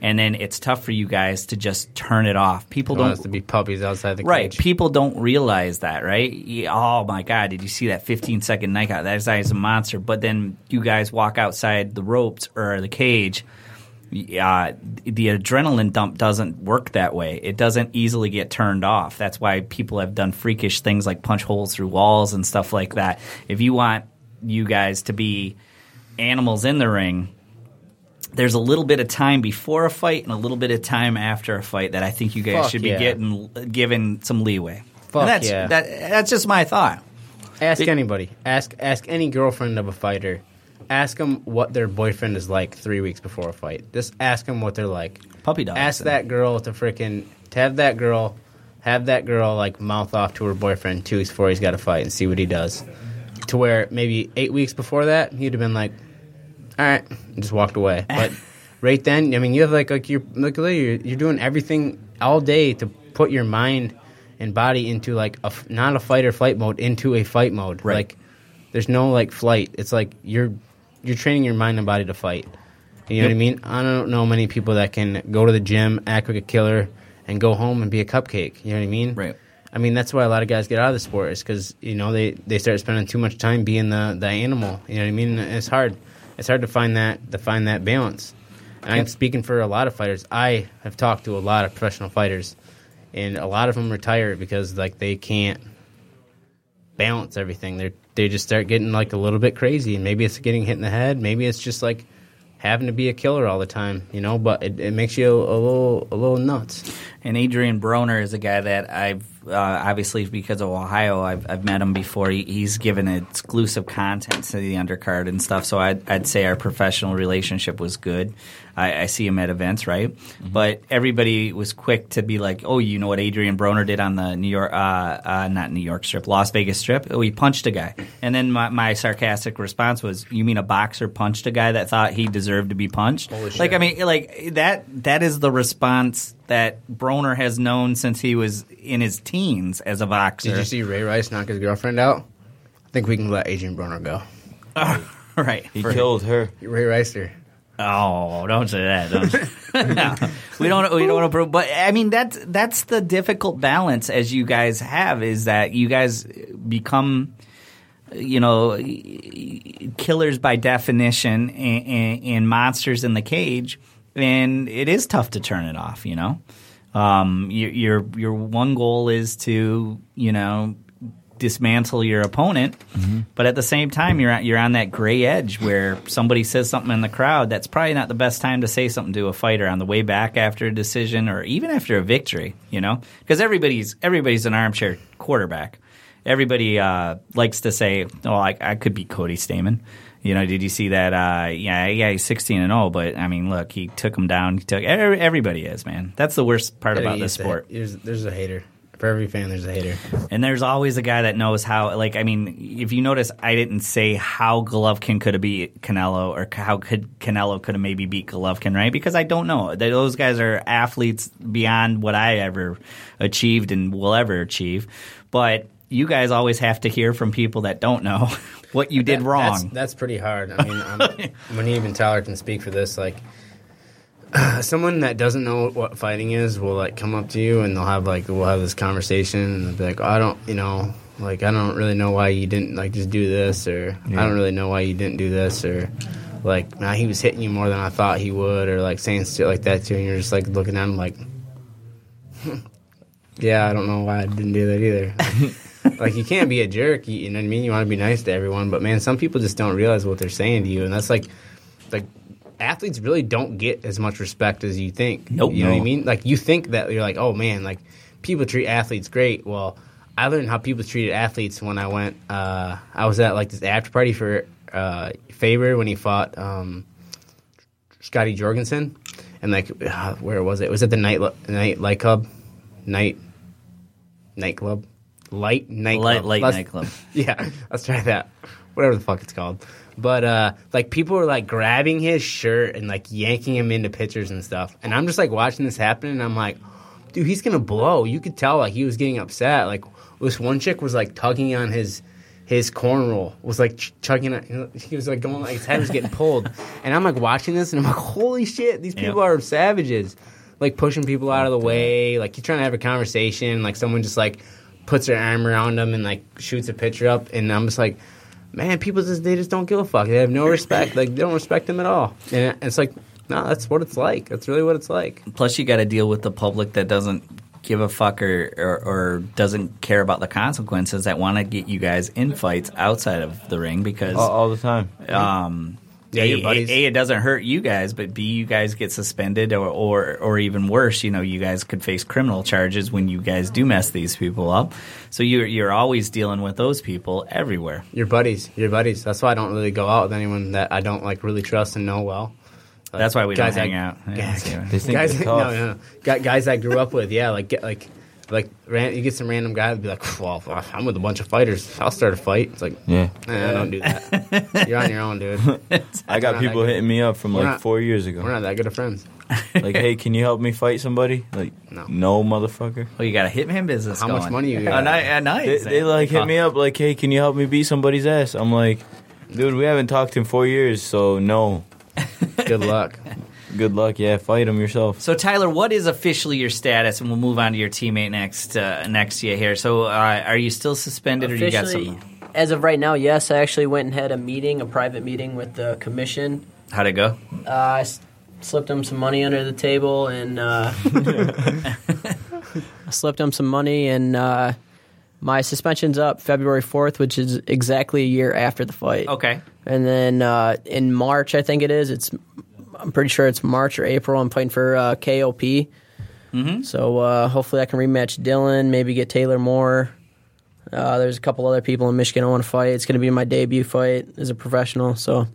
and then it's tough for you guys to just turn it off. People Want don't to be puppies outside the Right. cage. People don't realize that, right? Oh my God, did you see that 15 second night out? That guy's a monster. But then you guys walk outside the ropes or the cage. Uh, the adrenaline dump doesn't work that way. It doesn't easily get turned off. That's why people have done freakish things like punch holes through walls and stuff like that. If you want you guys to be animals in the ring, there's a little bit of time before a fight and a little bit of time after a fight that I think you guys Fuck should be yeah. getting given some leeway. Fuck And that's yeah. that, that's just my thought. Ask It- anybody. Ask ask any girlfriend of a fighter. Ask them what their boyfriend is like three weeks before a fight. Just ask them what they're like. Puppy dog. Ask eh? that girl to freaking to have that girl have that girl like mouth off to her boyfriend two weeks before he's got to fight and see what he does. To where maybe eight weeks before that he'd have been like, all right, and just walked away. [LAUGHS] But right then, I mean, you have like like you're like you're, you're doing everything all day to put your mind and body into like a not a fight or flight mode into a fight mode. Right. Like there's no like flight. It's like you're you're training your mind and body to fight. You know what I mean? I don't know many people that can go to the gym, act like a killer, and go home and be a cupcake. You know what I mean? Right. I mean that's why a lot of guys get out of the sport is because you know they they start spending too much time being the the animal. You know what I mean? It's hard. It's hard to find that to find that balance. And I'm speaking for a lot of fighters. I have talked to a lot of professional fighters, and a lot of them retire because like they can't balance everything. They they just start getting like a little bit crazy, and maybe it's getting hit in the head. Maybe it's just like having to be a killer all the time, you know. But it, it makes you a, a little a little nuts. And Adrian Broner is a guy that I've uh, obviously because of Ohio, I've, I've met him before. He, he's given exclusive content to the undercard and stuff. So I'd, I'd say our professional relationship was good. I, I see him at events, right? But everybody was quick to be like, "Oh, you know what Adrian Broner did on the New York, uh, uh, not New York Strip, Las Vegas Strip? Oh, he punched a guy." And then my, my sarcastic response was, "You mean a boxer punched a guy that thought he deserved to be punched?" Holy like, I mean, like that. That is the response that Broner has known since he was in his teens as a boxer. Did you see Ray Rice knock his girlfriend out? I think we can let Adrian Broner go. [LAUGHS] right. He For- killed her. Ray Ricer. Oh, don't say that. Don't. [LAUGHS] We don't. We don't to. But I mean, that's that's the difficult balance as you guys have is that you guys become, you know, killers by definition and, and, and monsters in the cage, and it is tough to turn it off. You know, um, your your your one goal is to you know dismantle your opponent, but at the same time you're you're on that gray edge where somebody says something in the crowd that's probably not the best time to say something to a fighter on the way back after a decision or even after a victory, you know? Because everybody's everybody's an armchair quarterback. Everybody uh, likes to say, "Oh, I, I could beat Cody Stamann." You know, did you see that? Uh, yeah, yeah, he's sixteen and all, but I mean, look, he took him down. He took everybody is man. That's the worst part about this sport. There's, there's a hater. For every fan, there's a hater. And there's always a guy that knows how. Like, I mean, if you notice, I didn't say how Golovkin could have beat Canelo or how could Canelo could have maybe beat Golovkin, right? Because I don't know. Those guys are athletes beyond what I ever achieved and will ever achieve. But you guys always have to hear from people that don't know [LAUGHS] what you did That- wrong. That's, that's pretty hard. I mean, um, when even Tyler can speak for this, like [SIGHS] someone that doesn't know what fighting is will like come up to you and they'll have like we'll have this conversation and they'll be like, oh, I don't, you know, like I don't really know why you didn't like just do this or I don't really know why you didn't do this or like nah, he was hitting you more than I thought he would or like saying shit like that to you and you're just like looking at him like. Hmm, yeah, I don't know why I didn't do that either. [LAUGHS] like you can't be a jerk. You, you know what I mean? You want to be nice to everyone, but man, some people just don't realize what they're saying to you, and that's like, like athletes really don't get as much respect as you think. Nope. You know what I mean? Like you think that you're like, oh man, like people treat athletes great. Well, I learned how people treated athletes when I went. Uh, I was at like this after party for uh, Faber when he fought um, Scotty Jorgensen, and like uh, where was it? It was it the night night light club, night nightclub, light nightclub, Light- light Let's- nightclub. [LAUGHS] Yeah, let's try that. Whatever the fuck it's called. But uh, like people were like grabbing his shirt and like yanking him into pictures and stuff, and I'm just like watching this happen, and I'm like, dude, he's gonna blow. You could tell like he was getting upset. Like this one chick was like tugging on his his corn roll, was like ch- chugging it. He was like going like his head was getting pulled, [LAUGHS] and I'm like watching this, and I'm like, holy shit, these people Yep. are savages. Like pushing people out of the way, like you're trying to have a conversation, like someone just like puts their arm around them and like shoots a picture up, and I'm just like, man, people just they just don't give a fuck. They have no respect. like they don't respect them at all. And it's like, no, that's what it's like. That's really what it's like. Plus, you got to deal with the public that doesn't give a fuck or, or, or doesn't care about the consequences that want to get you guys in fights outside of the ring because all, all the time. um, Yeah, a, your buddies. A, it doesn't hurt you guys, but B, you guys get suspended, or, or or even worse, you know, you guys could face criminal charges when you guys do mess these people up. So you're you're always dealing with those people everywhere. Your buddies, your buddies. That's why I don't really go out with anyone that I don't like really trust and know well. Like, That's why we don't hang I- out. Yeah, [LAUGHS] guys, see what- They think guys, no, no, no. Guys I grew up with, yeah, like like like ran, you get some random guy to be like, well, I'm with a bunch of fighters. I'll start a fight. It's like, Yeah. I don't do that. [LAUGHS] You're on your own, dude. [LAUGHS] I got people hitting me up from We're like not- four years ago. We're not that good of friends. [LAUGHS] like, hey, can you help me fight somebody? Like, No. no, motherfucker. Well, you got a hitman business. How much going. money you A got? ni- a nice. They, they like hit me up like, hey, can you help me beat somebody's ass? I'm like, dude, we haven't talked in four years, so no. Good luck. Good luck. Yeah, fight them yourself. So Tyler, what is officially your status? And we'll move on to your teammate next uh, next to you here. So uh, are you still suspended, or you got Officially, something? as of right now, yes, I actually went and had a meeting, a private meeting with the commission. How'd it go? Uh, I s- slipped him some money under the table, and uh, I [LAUGHS] [LAUGHS] slipped him some money, and uh, my suspension's up February fourth, which is exactly a year after the fight. Okay. And then uh, in March, I think it is. It's I'm pretty sure it's March or April. I'm fighting for uh, KOP. Mm-hmm. So uh, hopefully I can rematch Dylan, maybe get Taylor Moore. Uh, there's a couple other people in Michigan I want to fight. It's going to be my debut fight as a professional. So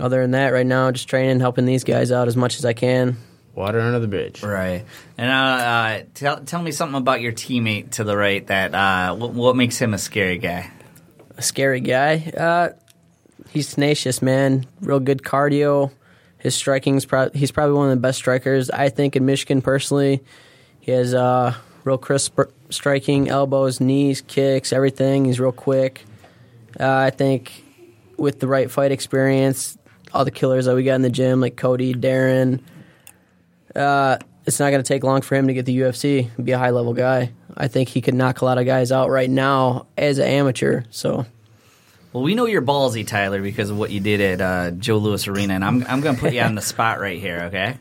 other than that, right now, just training, helping these guys out as much as I can. Water under the bridge. Right. And uh, uh, tell tell me something about your teammate to the right. That uh, what, what makes him a scary guy? a scary guy. Uh, he's tenacious, man. Real good cardio. His striking's pro- he's probably one of the best strikers I think in Michigan personally. He has uh, real crisp striking, elbows, knees, kicks, everything. He's real quick. Uh, I think with the right fight experience, all the killers that we got in the gym, like Cody, Darren, uh, it's not going to take long for him to get the UFC, be a high level guy. I think he could knock a lot of guys out right now as an amateur. So Well, we know you're ballsy, Tyler, because of what you did at uh, Joe Louis Arena, and I'm I'm going to put you on the spot right here. Okay.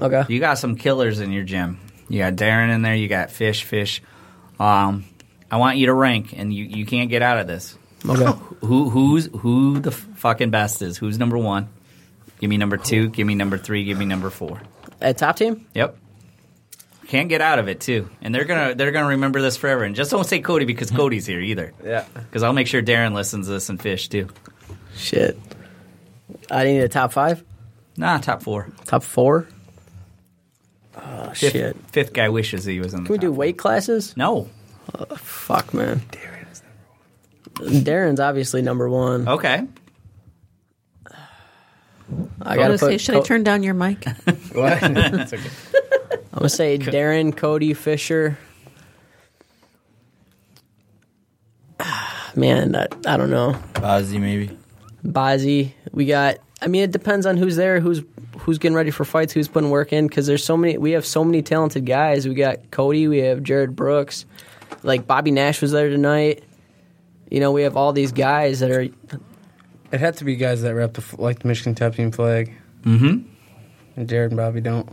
okay. You got some killers in your gym. You got Darren in there. You got Fish, Fish. Um, I want you to rank, and you, you can't get out of this. Okay. [LAUGHS] Who who's who the fucking best is? Who's number one? Give me number two. Give me number three. Give me number four. At top team? Yep. Can't get out of it too, and they're gonna they're gonna remember this forever. And just don't say Cody because hmm. Cody's here either. Yeah. Because I'll make sure Darren listens to this and Fish too. Shit. I need a top five? Nah, top four. Top four? Oh, Fifth, shit. fifth guy wishes he was in. Can we do weight classes? No. Oh, fuck, man. Darren's obviously number one. Okay. I I gotta was gonna say, put should I turn down your mic? [LAUGHS] What? [LAUGHS] It's okay. I'm gonna say Darren, Cody, Fisher. Man, I, I don't know. Ozzy, maybe. Bazzi. We got. I mean, it depends on who's there, who's who's getting ready for fights, who's putting work in. Because there's so many. We have so many talented guys. We got Cody. We have Jared Brooks. Like Bobby Nash was there tonight. You know, we have all these guys that are. It had to be guys that rep the, f- like the Michigan top team flag. Mm-hmm. And Jared and Bobby don't.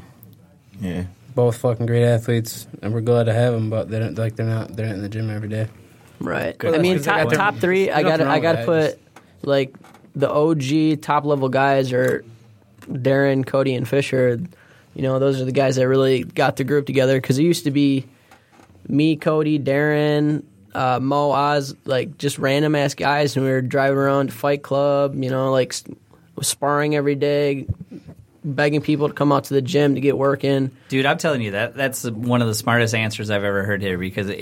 Yeah. Both fucking great athletes, and we're glad to have them. But they don't like they're not they're not in the gym every day. Right. Good I mean, top, Good top three. I got I got to put like the OG top level guys are Darren, Cody, and Fisher. You know, those are the guys that really got the group together because it used to be me, Cody, Darren, uh, Mo, Oz, like just random ass guys, and we were driving around to Fight Club. You know, like s- sparring every day, begging people to come out to the gym to get work in. Dude, I'm telling you that that's one of the smartest answers I've ever heard here because a,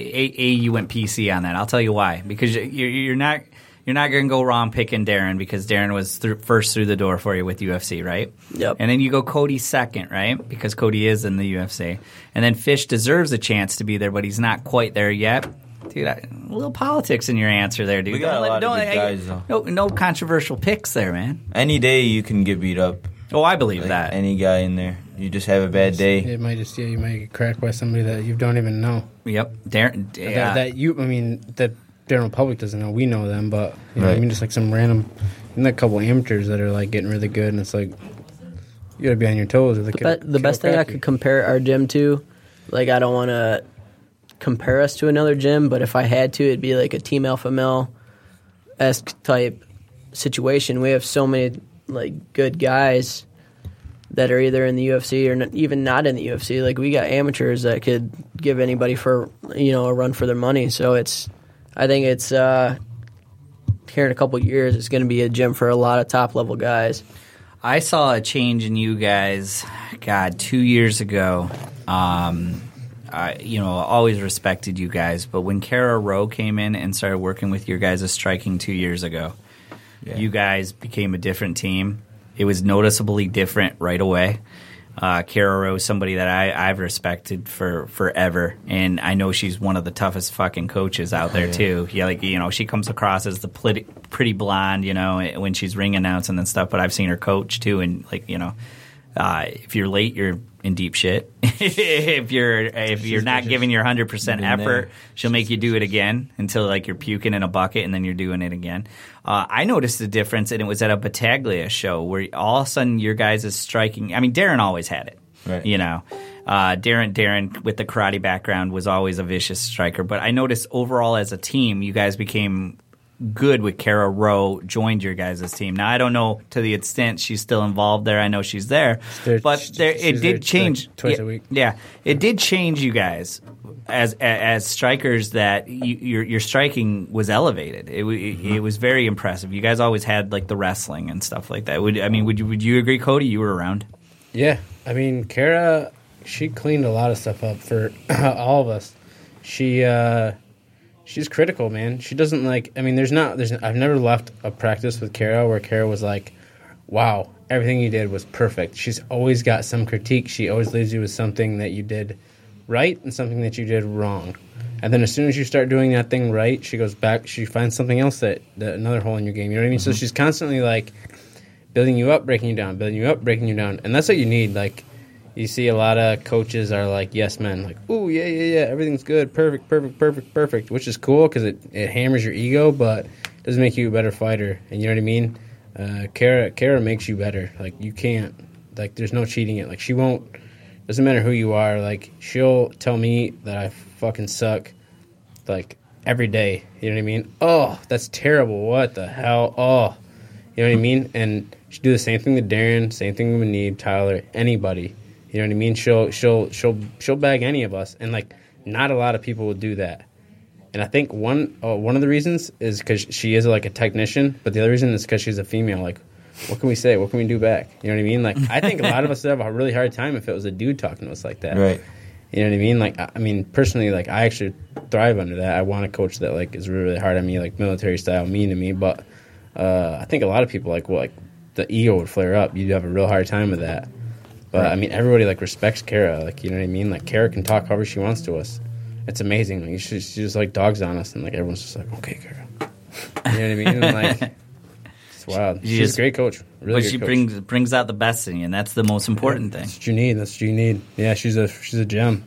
a you went PC on that. I'll tell you why because you're, you're not you're not going to go wrong picking Darren because Darren was through, first through the door for you with UFC, right? Yep. And then you go Cody second, right? Because Cody is in the UFC, and then Fish deserves a chance to be there, but he's not quite there yet. Dude, I, a little politics in your answer there, dude. We got Don't a lot of don't- good I- guys, though. No, no controversial picks there, man. Any day you can get beat up. Oh, I believe Like that. any guy in there, you just have a bad day. It might just yeah, you might get cracked by somebody that you don't even know. Yep, Daron. That, Yeah. that you, I mean, that general public doesn't know. We know them, but you know, what I mean, just like some random, and a couple amateurs that are like getting really good, and it's like you gotta be on your toes. Or they The, could- be- the best thing I could compare our gym to, like I don't want to compare us to another gym, but if I had to, it'd be like a Team Alpha Male esque type situation. We have so many like good guys that are either in the UFC or even not in the UFC. Like we got amateurs that could give anybody for you know a run for their money. So it's, I think it's uh, here in a couple years, it's going to be a gym for a lot of top level guys. I saw a change in you guys, God, two years ago. Um, I, you know, always respected you guys, but when Kara Rowe came in and started working with your guys' a striking two years ago, Yeah. you guys became a different team. It was noticeably different right away. Uh, Kara Rowe is somebody that I, I've respected for forever, and I know she's one of the toughest fucking coaches out there too. Yeah, like you know, she comes across as the pretty, pretty blonde, you know, when she's ring announcing and stuff. But I've seen her coach too, and like you know, uh, if you're late, you're in deep shit. [LAUGHS] if you're if you're not giving your hundred percent Been there. effort, she'll make you do it again until like you're puking in a bucket and then you're doing it again. Uh, I noticed the difference, and it was at a Battaglia show where all of a sudden your guys is striking. I mean, Daron always had it, Right. you know. Uh, Daron, Daron with the karate background was always a vicious striker, but I noticed overall as a team, you guys became good with Kara Rowe joined your guys' team. Now I don't know to the extent she's still involved there. I know she's there, there- but there, it there, did change like, twice yeah, a week. Yeah, it did change you guys as as strikers. That you, your your striking was elevated. It, it, Mm-hmm. it was very impressive. You guys always had like the wrestling and stuff like that. Would I mean? Would you would you agree, Cody? You were around. Yeah, I mean, Kara, she cleaned a lot of stuff up for [CLEARS THROAT] all of us. She, uh, she's critical, man. She doesn't like. I mean, there's not. There's. I've never left a practice with Kara where Kara was like, "Wow, everything you did was perfect." She's always got some critique. She always leaves you with something that you did right and something that you did wrong. And then as soon as you start doing that thing right, she goes back. She finds something else that, that another hole in your game. You know what I mean? So mm-hmm. she's constantly like building you up, breaking you down, building you up, breaking you down, and that's what you need. Like you see, a lot of coaches are like yes men, like oh yeah yeah yeah, everything's good, perfect, perfect, perfect, perfect, which is cool because it, it hammers your ego, but it doesn't make you a better fighter. And you know what I mean? Uh, Kara Kara makes you better. Like you can't like there's no cheating it. Like she won't. Doesn't matter who you are. Like she'll tell me that I fucking suck. Like every day. You know what I mean? Oh, that's terrible. What the hell? Oh. You know what I mean? And she do the same thing to Daron, same thing with Need, Tyler, anybody. You know what I mean? She'll she'll she'll she'll bag any of us, and like not a lot of people will do that. And I think one oh, one of the reasons is because she is like a technician, but the other reason is because she's a female. Like, what can we say? What can we do back? You know what I mean? Like, I think a lot of us would have a really hard time if it was a dude talking to us like that. Right. You know what I mean? Like, I I mean, personally, like, I actually thrive under that. I want a coach that like is really, really hard on me, like military style, mean to me. But uh, I think a lot of people like, well, like the ego would flare up. You'd have a real hard time with that. But I mean, everybody like respects Kara. Like, you know what I mean? Like, Kara can talk however she wants to us. It's amazing. Like, she, she just like dogs on us, and like everyone's just like, okay, Kara. You know what I mean? And, like, [LAUGHS] it's wild. You She's just- a great coach. Really but she coach. brings brings out the best in you, and that's the most important thing. That's what you need. That's what you need. Yeah, she's a she's a gem.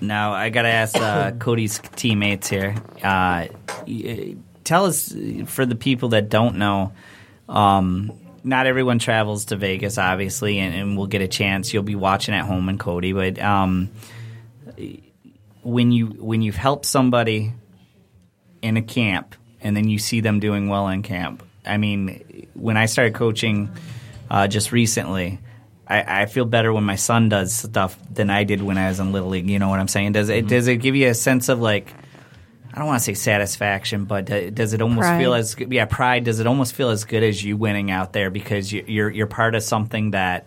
Now I gotta ask uh, [COUGHS] Cody's teammates here. Uh, tell us for the people that don't know. Um, not everyone travels to Vegas, obviously, and, and we'll get a chance. You'll be watching at home, and Cody. But um, when you when you've helped somebody in a camp and then you see them doing well in camp. I mean, when I started coaching uh, just recently, I, I feel better when my son does stuff than I did when I was in little league. You know what I'm saying? Does it does it give you a sense of like I don't want to say satisfaction, but uh, does it almost Pride. feel as good? Yeah, pride. Does it almost feel as good as you winning out there because you, you're you're part of something that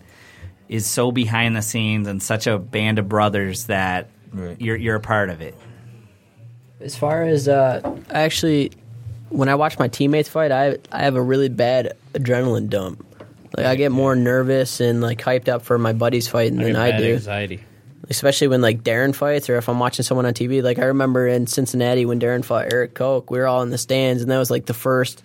is so behind the scenes and such a band of brothers that Right. you're you're a part of it. As far as uh, I actually, when I watch my teammates fight, I I have a really bad adrenaline dump. Like I get more nervous and like hyped up for my buddies fighting I than I do. anxiety. Especially when like Daron fights, or if I'm watching someone on TV. Like I remember in Cincinnati when Daron fought Erik Koch, we were all in the stands, and that was like the first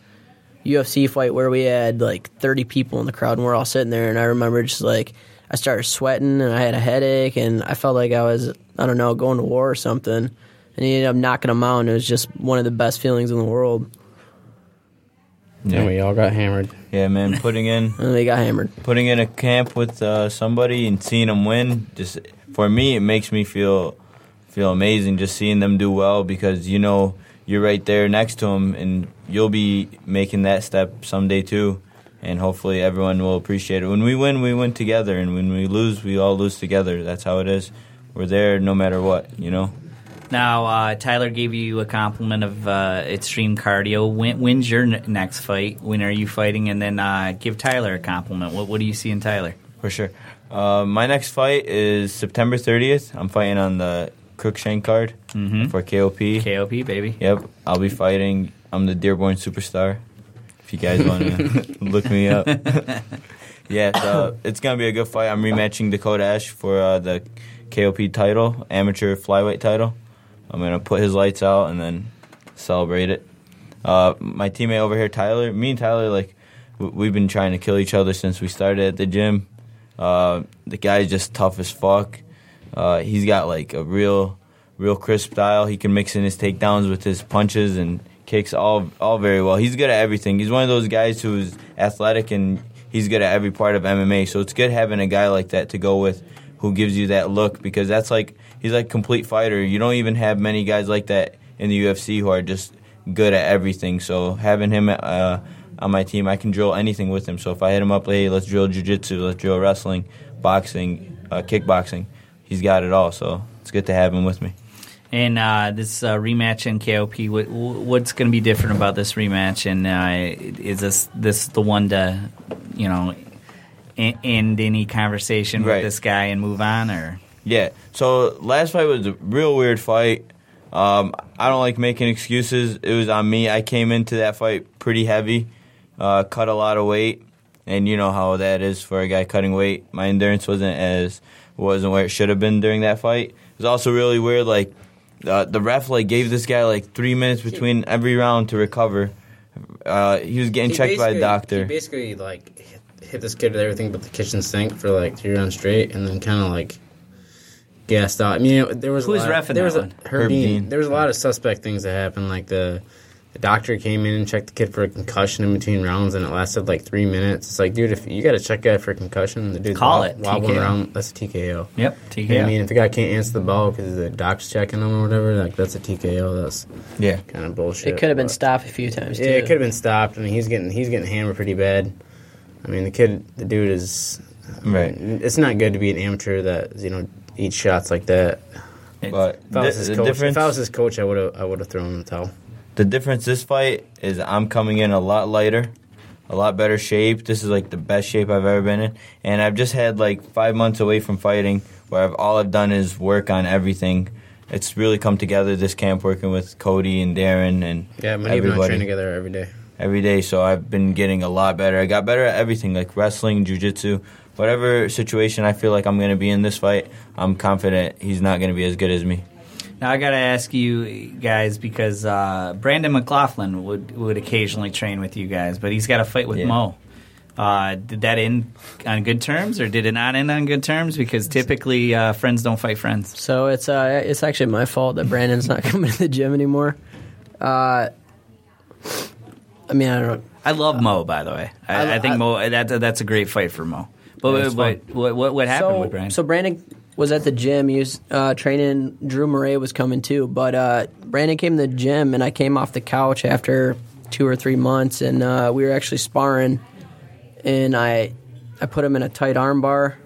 UFC fight where we had like 30 people in the crowd, and we're all sitting there. And I remember just like I started sweating, and I had a headache, and I felt like I was I don't know going to war or something. And he ended up knocking him out, and it was just one of the best feelings in the world. And we all got hammered. Yeah, man, putting in [LAUGHS] And they got hammered. putting in a camp with uh, somebody and seeing them win just for me it makes me feel feel amazing just seeing them do well because you know you're right there next to them and you'll be making that step someday too and hopefully everyone will appreciate it when we win we win together and when we lose we all lose together that's how it is we're there no matter what you know Now, uh, Tyler gave you a compliment of uh, extreme cardio. When, when's your n- next fight? When are you fighting? And then uh, give Tyler a compliment. What, what do you see in Tyler? For sure. Uh, my next fight is September 30th. I'm fighting on the Cruickshank card for KOP. KOP, baby. Yep, I'll be fighting. I'm the Dearborn superstar. If you guys want to [LAUGHS] look me up. [LAUGHS] yeah, so it's gonna be a good fight. I'm rematching Dakota Ash for uh, the KOP title, amateur flyweight title. I'm gonna put his lights out and then celebrate it. Uh, my teammate over here, Tyler, me and Tyler, like we've been trying to kill each other since we started at the gym. Uh, the guy's just tough as fuck. Uh, he's got like a real, real crisp style. He can mix in his takedowns with his punches and kicks all, all very well. He's good at everything. He's one of those guys who's athletic and he's good at every part of MMA. So it's good having a guy like that to go with, who gives you that look because that's like he's like complete fighter. You don't even have many guys like that in the UFC who are just good at everything. So having him uh, on my team, I can drill anything with him. So if I hit him up, hey, let's drill jiu-jitsu, let's drill wrestling, boxing, uh, kickboxing. He's got it all. So it's good to have him with me. And uh, this uh, rematch in KOP, what, what's going to be different about this rematch? And uh, is this this the one to, you know, end any conversation Right. with this guy and move on, or Yeah. So last fight was a real weird fight. Um, I don't like making excuses. It was on me. I came into that fight pretty heavy, uh, cut a lot of weight, and you know how that is for a guy cutting weight. My endurance wasn't as wasn't where it should have been during that fight. It was also really weird. Like uh, the ref like gave this guy like three minutes between every round to recover. Uh, he was getting He checked by a doctor. He basically like hit, hit this kid with everything but the kitchen sink for like three rounds straight, and then kind of like gassed out. I mean, you there was Who's a lot, reffing there was that a, one? Herb, Herb Dean. Dean. There was a lot of suspect things that happened. Like the the doctor came in and checked the kid for a concussion in between rounds, and it lasted like three minutes. It's like, dude, if you got to check a guy for a concussion, the dude's Call wob- it, wobbling TKO. around. That's a TKO. yep, TKO. I mean, if the guy can't answer the ball because the doc's checking him or whatever, like that's a TKO. That's yeah. kind of bullshit. It could have been but- stopped a few times. yeah, too. it could have been stopped. I mean, he's getting he's getting hammered pretty bad. I mean, the kid, the dude is. Right. It's not good to be an amateur that you know eats shots like that. But If I was his coach, if I was his coach, I would have I would have thrown in the towel. The difference this fight is I'm coming in a lot lighter, a lot better shape. This is like the best shape I've ever been in, and I've just had like five months away from fighting, where I've all I've done is work on everything. It's really come together this camp, working with Cody and Daron and Yeah, but even I everybody train together every day. every day. So I've been getting a lot better. I got better at everything, like wrestling, jujitsu, whatever situation I feel like I'm going to be in this fight. I'm confident he's not going to be as good as me. Now I got to ask you guys because uh, Brandon McLaughlin would would occasionally train with you guys, but he's got a fight with Yeah. Mo. Uh, did that end on good terms, or did it not end on good terms? Because typically, uh, friends don't fight friends. So it's uh, it's actually my fault that Brandon's not [LAUGHS] coming to the gym anymore. Uh, I mean, I don't. I love Mo, by the way. I, I- I, think I- Mo that that's a great fight for Mo. But, Yeah, but what, what what happened so, with Brandon? So Brandon, was at the gym. He was uh, training. Drew Murray was coming too, but uh, Brandon came to the gym, and I came off the couch after two or three months, and uh, we were actually sparring. And I, I put him in a tight arm bar.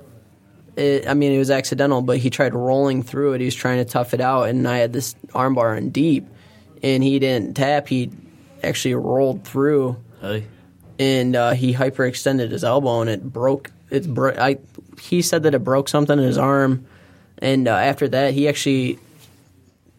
It, I mean, it was accidental, but he tried rolling through it. He was trying to tough it out, and I had this arm bar in deep, and he didn't tap. He actually rolled through Hey. and uh, he hyperextended his elbow and it broke. It bro- I he said that it broke something in his arm, and uh, after that he actually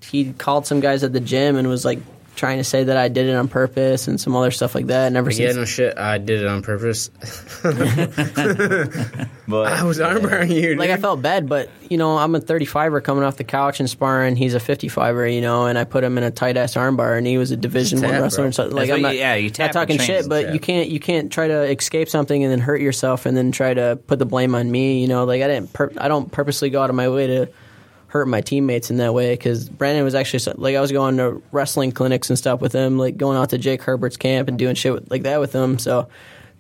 he called some guys at the gym and was like trying to say that I did it on purpose and some other stuff like that. And ever Like, yeah, since no shit. I did it on purpose. [LAUGHS] [LAUGHS] But I was armbarring you. like I felt bad, but you know I'm a 35er coming off the couch and sparring. He's a 55er, you know, and I put him in a tight ass armbar, and he was a Division One wrestler. And so, like That's I'm what not, you- yeah, you tap not talking shit, but you can't you can't try to escape something and then hurt yourself and then try to put the blame on me. You know, like I didn't pur- I don't purposely go out of my way to hurt my teammates in that way because Brandon was actually like I was going to wrestling clinics and stuff with him, like going out to Jake Herbert's camp and doing shit with, like that with him. So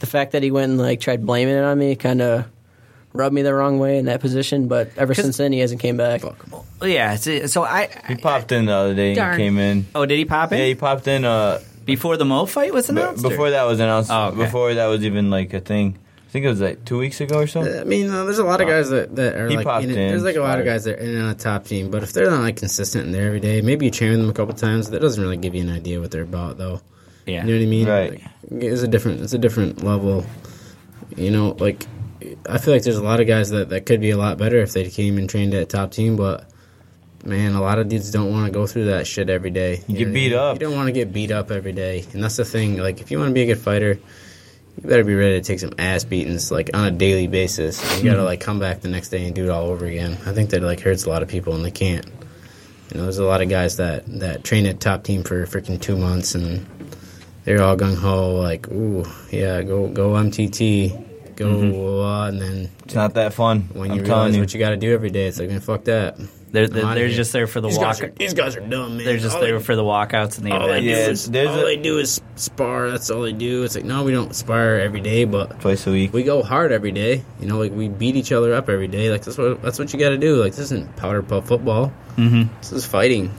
the fact that he went and like tried blaming it on me kind of rubbed me the wrong way in that position. But ever since then, he hasn't came back. Well, yeah. So, so I, he popped in the other day Darn. and came in. Oh, did he pop in Yeah, he popped in uh, before the Mo fight was b- announced? or- before that was announced. Oh, okay. Before that was even like a thing. I think it was like two weeks ago or so. I mean, uh, there's a lot of guys that, that are He like, popped in it. in, there's like a lot of guys that are in and on a top team, but if they're not like consistent in there every day, maybe you train them a couple times. That doesn't really give you an idea what they're about, though. Yeah. You know what I mean? Right. Like, it's a different, it's a different level. You know, like I feel like there's a lot of guys that that could be a lot better if they came and trained at top team, but. Man, a lot of dudes don't want to go through that shit every day. You know get what I beat mean? up. You don't want to get beat up every day, and that's the thing. Like, if you want to be a good fighter, you better be ready to take some ass beatings like on a daily basis. You gotta like come back the next day and do it all over again. I think that like hurts a lot of people and they can't. You know, there's a lot of guys that that train at top team for freaking two months and they're all gung ho like, ooh, yeah, go go MTT, go, uh, and then It's not that fun. when I'm you telling realize you. what you got to do every day, it's like, man, fuck that. They're, they're, they're just there for the these walk. Guys are, these guys are dumb, man. They're just All there they- for the walkouts and the all they, do. Yeah, is, all a- they do is spar. That's all they do. It's like no, we don't spar every day, but Twice a week. we go hard every day. You know, like we beat each other up every day. Like that's what that's what you got to do. Like this isn't powder puff football. Mm-hmm. This is fighting.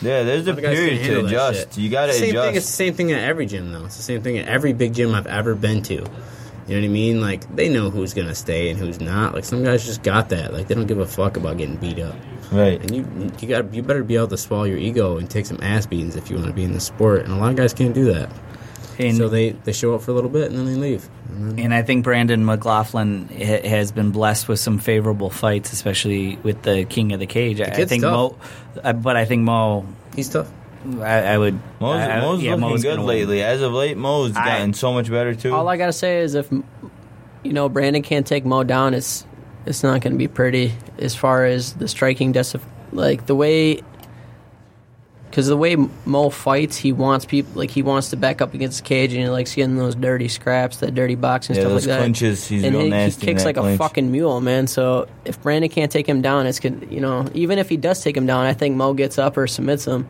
Yeah, there's a period to adjust. You got to It's same adjust. Thing, it's the same thing at every gym, though. It's the same thing at every big gym I've ever been to. You know what I mean? Like they know who's gonna stay and who's not. Like some guys just got that. Like they don't give a fuck about getting beat up. Right. And you you got you better be able to swallow your ego and take some ass beatings if you want to be in the sport. And a lot of guys can't do that. And, so they they show up for a little bit and then they leave. And then, and I think Brandon McLaughlin ha- has been blessed with some favorable fights, especially with the King of the Cage. I, I think tough. Mo, uh, but I think Mo, he's tough. I, I would. Mo's, I- I- Mo's yeah, looking Mo's good gonna win. lately. As of late, Mo's I- gotten so much better too. All I gotta say is if you know Brandon can't take Mo down, it's it's not gonna be pretty as far as the striking. Des- like the way, because the way Mo fights, he wants people like he wants to back up against the cage and he likes getting those dirty scraps, that dirty boxing Yeah, stuff those like that. clinches, he's and real he, nasty he kicks like clinch. a fucking mule, man. So if Brandon can't take him down, it's gonna you know even if he does take him down, I think Mo gets up or submits him.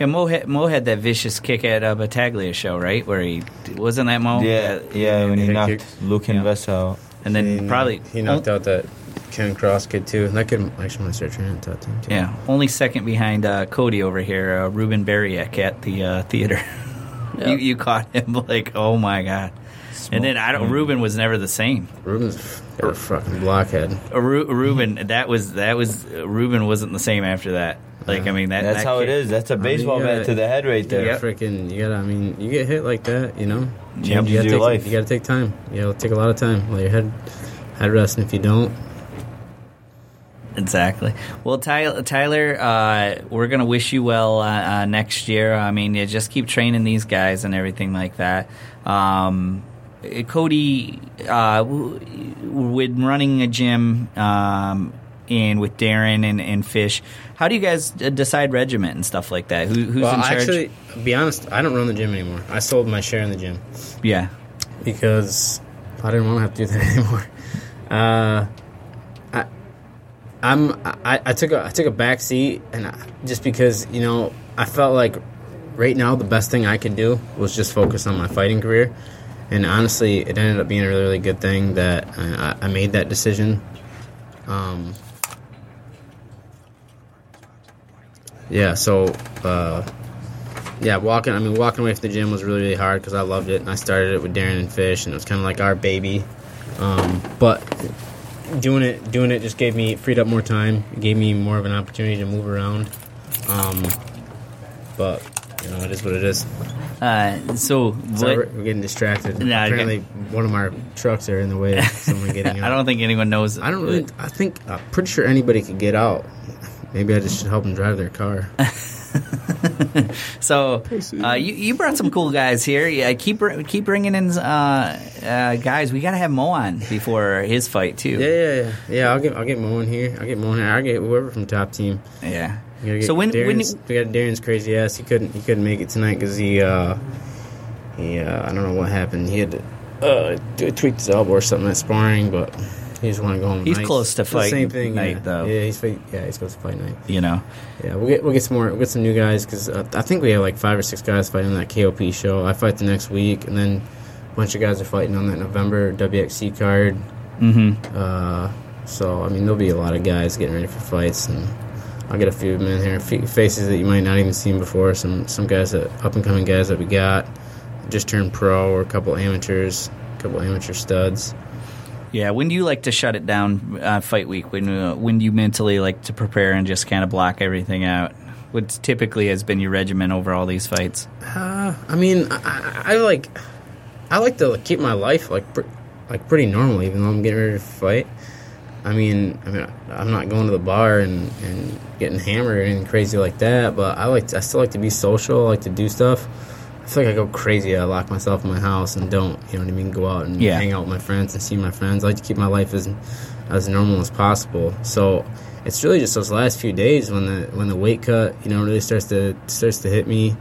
Yeah, Mo had, Mo had that vicious kick at a Battaglia show, right? Where he wasn't that Mo. yeah, yeah, when he Head knocked kick. Luke Yeah. Invest out. And then He- probably he knocked out that Ken Cross kid too. That kid actually want to start training at top team too. Yeah, only second behind uh, Cody over here, uh, Ruben Bariak at the uh, theater. [LAUGHS] Yep. you, you caught him [LAUGHS] like, oh my god! And then I don't. Ruben was never the same. Ruben's a fucking blockhead. Uh, Ru- Ruben, that was that was uh, Ruben wasn't the same after that. Like I mean, that That's that how it kick- is. That's a baseball you bat gotta- to the head right there. gotta freaking, you gotta. I mean, you get hit like that, you know. Changes you gotta your take, life. You gotta take time. You gotta take a lot of time. Let your head head rest, and if you don't, Exactly. Well, Tyler, Tyler uh, we're gonna wish you well uh, uh, next year. I mean, you just keep training these guys and everything like that. Um, Cody, uh, w- with running a gym um, and with Daron and, and Fish, how do you guys decide regiment and stuff like that? Who, who's well, in charge? actually, be honest, I don't run the gym anymore. I sold my share in the gym yeah. because I didn't want to have to do that [LAUGHS] anymore. Uh, I, I'm I, I took a I took a back seat, and I, just because you know I felt like right now the best thing I could do was just focus on my fighting career, and honestly, it ended up being a really really good thing that I, I made that decision. Um, yeah, so uh, yeah, walking. I mean, walking away from the gym was really really hard because I loved it, and I started it with Daron and Fish, and it was kind of like our baby. Um, but doing it, doing it just gave me freed up more time. It gave me more of an opportunity to move around. Um, but you know, it is what it is. Uh, so, what- we're, we're getting distracted. I Apparently, one of our trucks are in the way of someone [LAUGHS] getting out. I don't think anyone knows. I don't really. I think I'm pretty sure anybody could get out. Maybe I just should help them drive their car. [LAUGHS] So uh, you you brought some cool guys here. Yeah, keep keep bringing in uh, uh, guys. We got to have Mo on before his fight too. Yeah, yeah, yeah. Yeah, I'll get I'll get Mo in here. I'll get Mo in here. I'll get whoever from top team. Yeah. We gotta get So when- when- we got Daron's crazy ass. He couldn't he couldn't make it tonight because he uh he uh, I don't know what happened. He had to uh tweaked his elbow or something at sparring, but he just want to go home. He's nice. close to It's the fight Same thing night, yeah. though. Yeah, he's fight, yeah he's close to fight night. You know. Yeah, we'll get we'll get some more. We'll get some new guys because uh, I think we have like five or six guys fighting on that KOP show. I fight the next week, and then a bunch of guys are fighting on that November WXC card. Mm-hmm. Uh, so I mean, there'll be a lot of guys getting ready for fights, and I'll get a few of them in here. F- faces that you might not even seen before. Some some guys that up and coming guys that we got just turned pro, or a couple amateurs, a couple amateur studs. Yeah. When do you like to shut it down? Uh, fight week. When uh, when do you mentally like to prepare and just kind of block everything out? What typically has been your regimen over all these fights? Uh, I mean, I, I, like, I like to keep my life like, pr- like pretty normal, even though I'm getting ready to fight. I mean, I mean, I'm not going to the bar and, and getting hammered or anything crazy like that. But I like, to, I still like to be social. I like to do stuff. I feel like I go crazy. I lock myself in my house and don't, you know what I mean, go out and Yeah. hang out with my friends and see my friends. I like to keep my life as as normal as possible. So it's really just those last few days when the when the weight cut, you know, really starts to starts to hit me.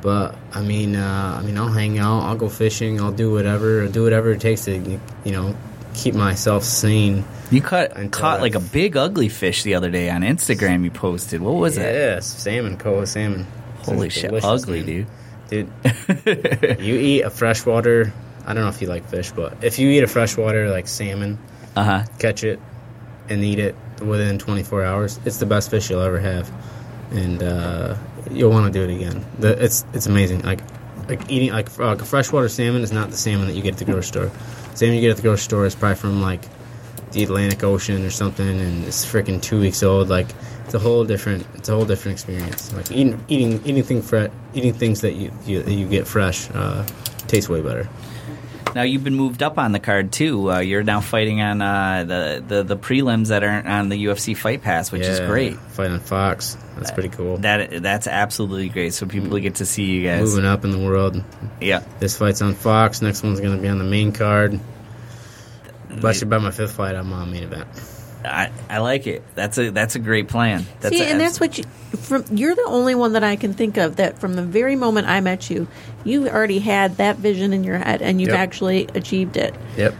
But I mean, uh, I mean, I'll hang out, I'll go fishing, I'll do whatever, I'll do whatever it takes to, you know, keep myself sane. You caught caught like a big ugly fish the other day on Instagram. You posted. What was it? Yes, salmon, coho salmon. Holy shit, ugly man. dude. Dude. [LAUGHS] you eat a freshwater. I don't know if you like fish, but if you eat a freshwater like salmon, Uh huh. catch it and eat it within 24 hours, it's the best fish you'll ever have, and uh, you'll want to do it again. The, it's it's amazing. Like like eating like uh, freshwater salmon is not the salmon that you get at the grocery store. Salmon you get at the grocery store is probably from like the Atlantic Ocean or something, and it's freaking two weeks old. Like it's a whole different it's a whole different experience. Like eating eating eating thing fre- eating things that you you, that you get fresh uh, tastes way better. Now you've been moved up on the card too. Uh, you're now fighting on uh, the, the the prelims that aren't on the UFC Fight Pass, which is great. Fighting on Fox. That's pretty cool. That that's absolutely great. So people get to see you guys. Moving up in the world. Yeah. This fight's on Fox. Next one's going to be on the main card. Actually, by my fifth fight, I'm on main event. I, I like it. That's a that's a great plan. That's See, a- and that's what you. From you're the only one that I can think of that from the very moment I met you, you already had that vision in your head, and you've Yep. actually achieved it. Yep.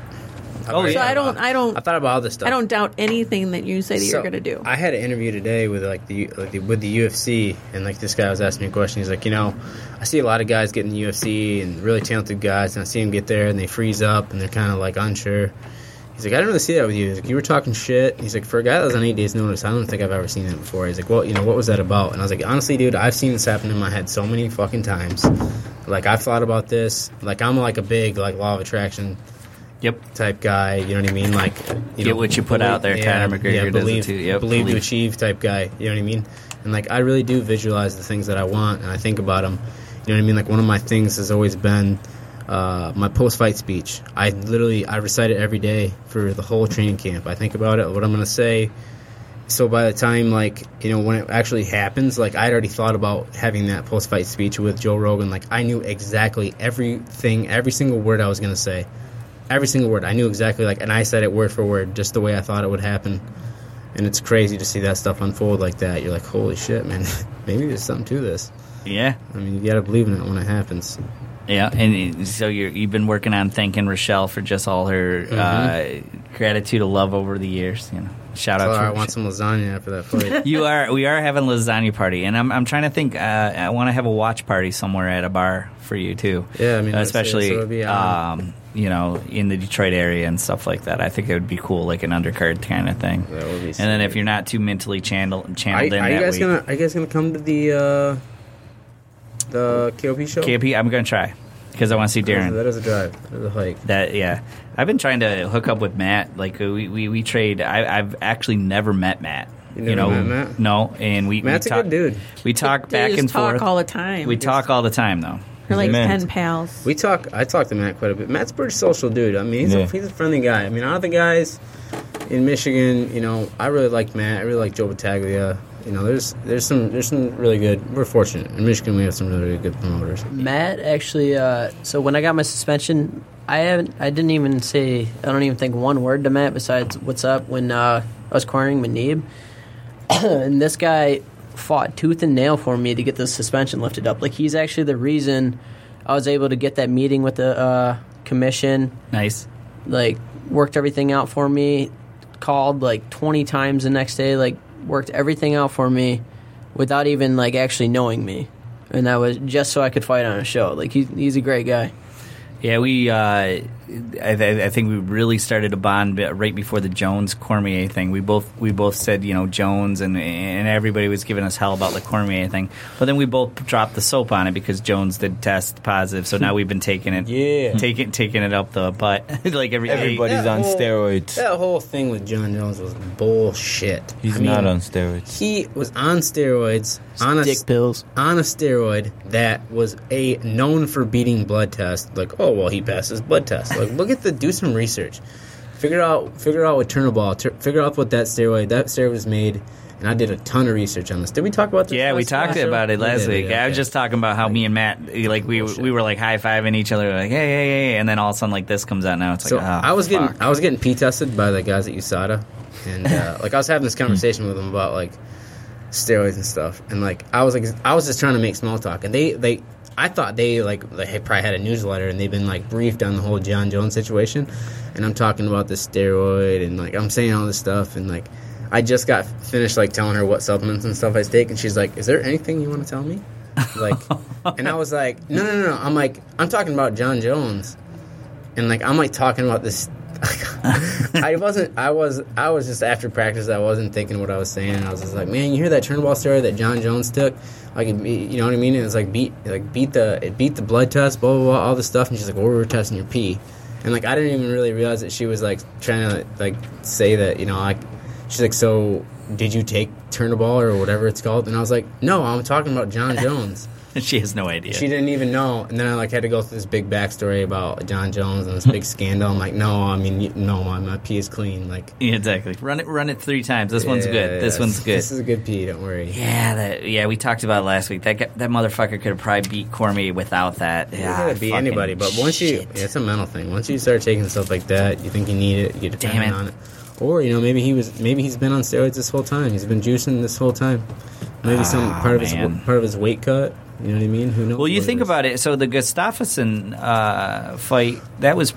Oh, So yeah. I don't, I don't, I thought about all this stuff. I don't doubt anything that you say that So, you're going to do. I had an interview today with like the, like the with the UFC, and like this guy was asking me a question. He's like, you know, I see a lot of guys getting the UFC and really talented guys, and I see them get there and they freeze up and they're kind of like unsure. He's like, I didn't really see that with you. He's like, you were talking shit. He's like, for a guy that was on eight days notice, I don't think I've ever seen that before. He's like, well, you know, what was that about? And I was like, honestly, dude, I've seen this happen in my head so many fucking times. Like I've thought about this. Like I'm like a big like law of attraction Yep. type guy. You know what I mean? Like you Get know, what you put out there. Conor McGregor does it believe, too. Yep, believe to achieve type guy. You know what I mean? And like I really do visualize the things that I want, and I think about them. You know what I mean? Like one of my things has always been uh, my post-fight speech. I literally I recite it every day for the whole training camp. I think about it, what I'm going to say. So by the time like you know when it actually happens, like I'd already thought about having that post-fight speech with Joe Rogan. Like I knew exactly everything, every single word I was going to say every single word. I knew exactly like, and I said it word for word, just the way I thought it would happen. And it's crazy to see that stuff unfold like that. You're like, holy shit, man! [LAUGHS] Maybe there's something to this. Yeah. I mean, you gotta believe in it when it happens. Yeah, and so you're, you've been working on thanking Rochelle for just all her uh, gratitude and love over the years. You know, shout So out to I want some lasagna after that fight. [LAUGHS] you are we are having a lasagna party, and I'm I'm trying to think. Uh, I want to have a watch party somewhere at a bar for you too. Yeah, I mean, Uh, especially so be, um, um, you know, in the Detroit area and stuff like that. I think it would be cool, like an undercard kind of thing. That would be and then if you're not too mentally channeled, channeled in are you guys week, gonna? Are you guys gonna come to the uh, the KOP show? KP, I'm gonna try because I want to see That is- Daron. That is a drive. That is a hike. That yeah, I've been trying to hook up with Matt. Like uh, we we, we trade. I, I've actually never met Matt. You never know, met Matt? no, and we Matt's we a good dude. We talk They back and talk forth all the time. We Just- talk all the time though. We're like Man. pen pals. We talk. I talk to Matt quite a bit. Matt's a pretty social dude. I mean, he's, Yeah. a, he's a friendly guy. I mean, out of the guys in Michigan, you know, I really like Matt. I really like Joe Battaglia. You know, there's there's some there's some really good. We're fortunate in Michigan. We have some really, really good promoters. Matt actually. Uh, so when I got my suspension, I haven't. I didn't even say. I don't even think one word to Matt besides "What's up?" when uh, I was cornering Manib, [CLEARS THROAT] and this guy fought tooth and nail for me to get the suspension lifted up. Like he's actually the reason I was able to get that meeting with the uh, commission. Nice. Like worked everything out for me. Called like twenty times the next day. Like worked everything out for me without even like actually knowing me. And that was just so I could fight on a show. Like he's he's a great guy. Yeah, we. Uh, I, th- I think we really started to bond right before the Jones Cormier thing. We both we both said you know Jones and and everybody was giving us hell about the Cormier thing, but then we both dropped the soap on it because Jones did test positive. So now we've been taking it, Yeah. taking taking it up the butt [LAUGHS] like every Everybody's on whole- steroids. That whole thing with Jon Jones was bullshit. He's I mean, not on steroids. He was on steroids on a Dick pills. on a steroid that was a known for beating blood test. Like, oh well, he passes blood test. Like, look at the do some research, figure out figure out what Turinabol, tur figure out what that steroid that steroid was made. And I did a ton of research on this. Did we talk about this? Yeah, we talked show? about it last did, week. yeah, I was just talking about how me and Matt, like we we were like high fiving each other, like hey hey hey, and then all of a sudden like this comes out now. It's like oh, I was getting. I was getting P tested by the guys at USADA, and uh, [LAUGHS] like I was having this conversation with them about like steroids and stuff, and like I was like I was just trying to make small talk, and they they I thought they like they probably had a newsletter and they've been like briefed on the whole Jon Jones situation, and I'm talking about the steroid and like I'm saying all this stuff and like I just got finished like telling her what supplements and stuff I take, and she's like, "Is there anything you want to tell me?" Like, [LAUGHS] and I was like, "No, no, no, no." I'm like, I'm talking about Jon Jones and like I'm like talking about this. I wasn't. I was. I was just after practice. I wasn't thinking what I was saying. I was just like, man, you hear that Turinabol story that Jon Jones took? Like, you know what I mean? It was like beat, like beat the, it beat the blood test, blah blah blah, all this stuff. And she's like, well, we were testing your pee, and like I didn't even really realize that she was like trying to like say that you know like she's like, so did you take Turinabol or whatever it's called? And I was like, no, I'm talking about Jon [LAUGHS] Jones. [LAUGHS] she has no idea. She didn't even know, and then I like had to go through this big backstory about Jon Jones and this big [LAUGHS] scandal. I'm like, no, I mean, you- no, my, pee is clean. Like, Yeah, exactly. Run it, run it three times. This one's good. This yeah, one's good. This is a good pee. Don't worry. yeah, that. Yeah, we talked about it last week. That that motherfucker could have probably beat Cormier without that. Yeah, could be anybody, but once you, yeah, it's a mental thing. Once you start taking stuff like that, you think you need it, you get Damn it. on it. Or you know, maybe he was, maybe he's been on steroids this whole time. He's been juicing this whole time. Maybe some Ah, part of his part of his weight cut. You know what I mean? Who knows? Well, you think about it. So the Gustafsson uh, fight that was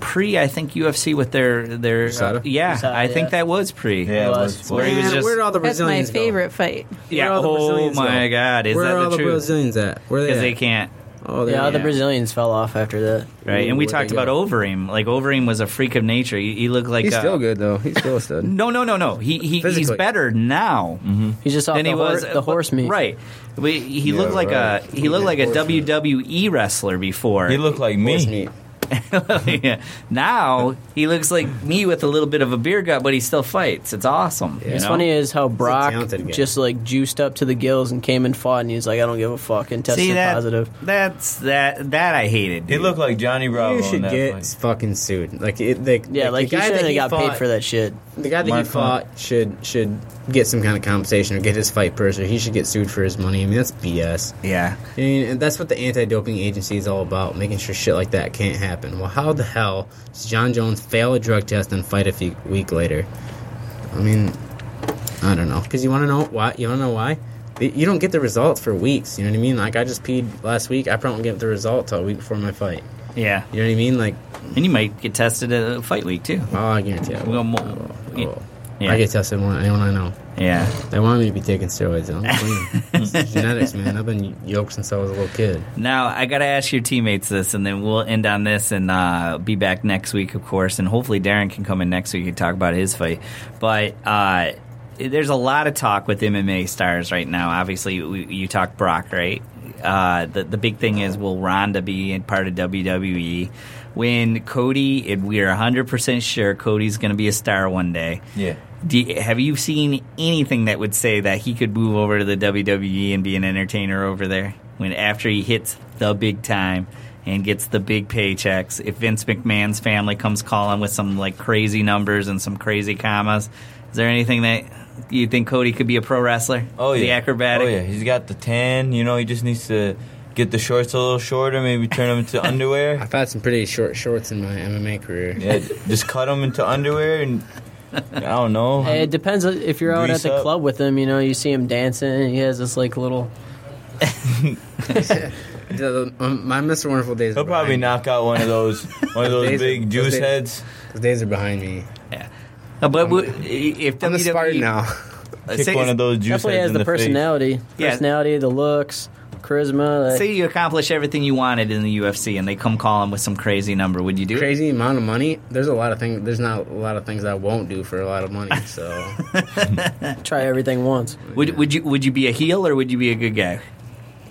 pre, I think UFC with their their. uh, yeah, USADA, I think that was pre. Yeah, it was. was. Where he was just- where did all the That's my Brazilians go? favorite fight. Yeah. Where all the Oh Brazilians my go? God, is that the truth? Where that are all the the truth? Brazilians at? Where are they? Because at? they can't. Oh, they Yeah, the. Brazilians fell off after that. Right, and we Where'd talked they about go? Overeem. Like Overeem was a freak of nature. He, he looked like He's a, still good though. He's still a stud. [LAUGHS] No, no, no, no. He, he he's Physically. better now He's just off than the, he hor- the horse meat. Right. We, he Yeah, looked like right. a he looked like a WWE wrestler before. He looked like Horse me. meat. [LAUGHS] Yeah. Now he looks like me with a little bit of a beer gut, but he still fights. It's awesome. you It's know? funny is how Brock talented guy. just like juiced up to the gills and came and fought, and he's like, I don't give a fuck, and tested See that? positive. That's that that I hated. He dude. looked like Johnny Bravo You in should that get fight. fucking sued. Like, it, they, Yeah, like, the he guy shouldn't that have got fought, paid for that shit. The guy that My he fault. fought should should get some kind of compensation or get his fight purse, or he should get sued for his money. I mean, that's BS. yeah. I mean, and that's what the anti-doping agency is all about, making sure shit like that can't happen. Well, how the hell does Jon Jones fail a drug test and fight a fe- week later? I mean, I don't know. Because you want to know why? You want to know why? You don't get the results for weeks. You know what I mean? Like I just peed last week. I probably won't get the result till a week before my fight. Yeah. You know what I mean? Like, And you might get tested at a fight week too. oh, I guarantee I will. Well, mo- I will. I oh. Yeah. I get tested more than anyone I know. Yeah. They want me to be taking steroids. I'm [LAUGHS] clean. Genetics, man. I've been yoked since I was a little kid. Now I got to ask your teammates this, and then we'll end on this and uh, be back next week, of course, and hopefully Daron can come in next week and talk about his fight. But uh, there's a lot of talk with MMA stars right now. Obviously, we, you talk Brock, right? Uh, the the big thing is will Ronda be in part of WWE? When Cody, and we are 100 percent sure Cody's going to be a star one day. Yeah. Do you, have you seen anything that would say that he could move over to the WWE and be an entertainer over there when after he hits the big time and gets the big paychecks? If Vince McMahon's family comes calling with some like crazy numbers and some crazy commas, is there anything that you think Cody could be a pro wrestler? Oh yeah, the acrobatic. Oh yeah, he's got the tan. You know, he just needs to get the shorts a little shorter. Maybe turn them into [LAUGHS] underwear. I've had some pretty short shorts in my MMA career. Yeah, just cut them into underwear and [LAUGHS] I don't know. Hey, it depends if you're out Grease at the up. club with him. You know, you see him dancing. He has this like little. [LAUGHS] The- the- um, my Mr. Wonderful days. He'll probably knock out one of those one of [LAUGHS] those Days are- big those juice days- heads. Those days are behind me. Uh, but w- if I'm a WWE Spartan now. uh, Kick say- one of those juice Definitely heads has in the, the face. personality, Yeah. personality, the looks, charisma. Like, Say you accomplish everything you wanted in the UFC, and they come calling with some crazy number. Would you do it? Crazy amount of money. There's a lot of things. There's not a lot of things I won't do for a lot of money. So [LAUGHS] try everything once. Would would you would you be a heel or would you be a good guy?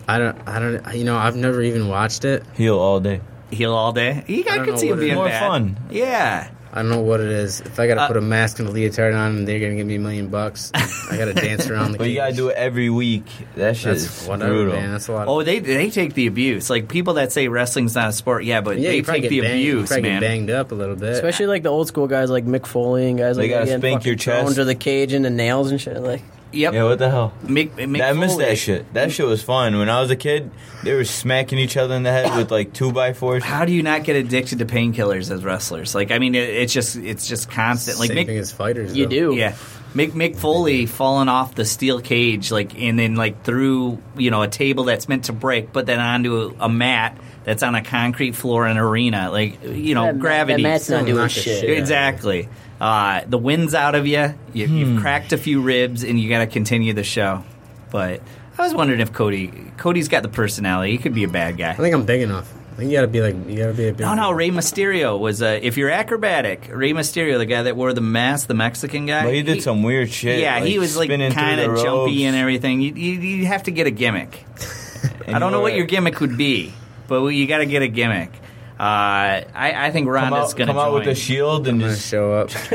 I don't. I don't. You know, I've never even watched it. Heel all day. Heel all day. You I I could see him what it being. More bad. fun. Yeah. I don't know what it is. If I got to Uh, put a mask and a leotard on, and they're gonna give me a million bucks. I got to [LAUGHS] dance around the. Cage. But you gotta do it every week. That shit That's is whatever, brutal. man. That's a lot. Oh, they they take the abuse. Like people that say wrestling's not a sport. Yeah, but yeah, they take get the banged, abuse, probably man. get banged up a little bit. Especially like the old school guys like Mick Foley and guys like that. They like gotta that spank your fucking thrown chest. to the cage into nails and shit. Like Yep. Yeah, what the hell? Mick, Mick I missed Foley. that shit. That shit was fun. When I was a kid, they were smacking each other in the head with like two by fours. How do you not get addicted to painkillers as wrestlers? Like, I mean, it, it's just it's just constant. Like Same Mick, thing as fighters. you though. do. Yeah. Mick, Mick Foley falling off the steel cage, like, and then like through you know a table that's meant to break, but then onto a, a mat that's on a concrete floor in an arena, like you know That- gravity. That mat's not doing shit. shit. exactly. Uh, the wind's out of you. you You've cracked a few ribs, and you got to continue the show. But I was wondering if Cody, Cody's got the personality. He could be a bad guy. I think I'm big enough. I think you gotta be like you gotta be a big. No, no, Rey Mysterio was uh, if you're acrobatic. Rey Mysterio, the guy that wore the mask, the Mexican guy. But he did some weird shit. Yeah, he was like spinning through kind the of jumpy and everything. You, you, you have to get a gimmick. [LAUGHS] I don't know what your gimmick would be, but you got to get a gimmick. Uh, I, I think Come Ronda's out, going to come out join. with a shield I'm and gonna just show up. [LAUGHS]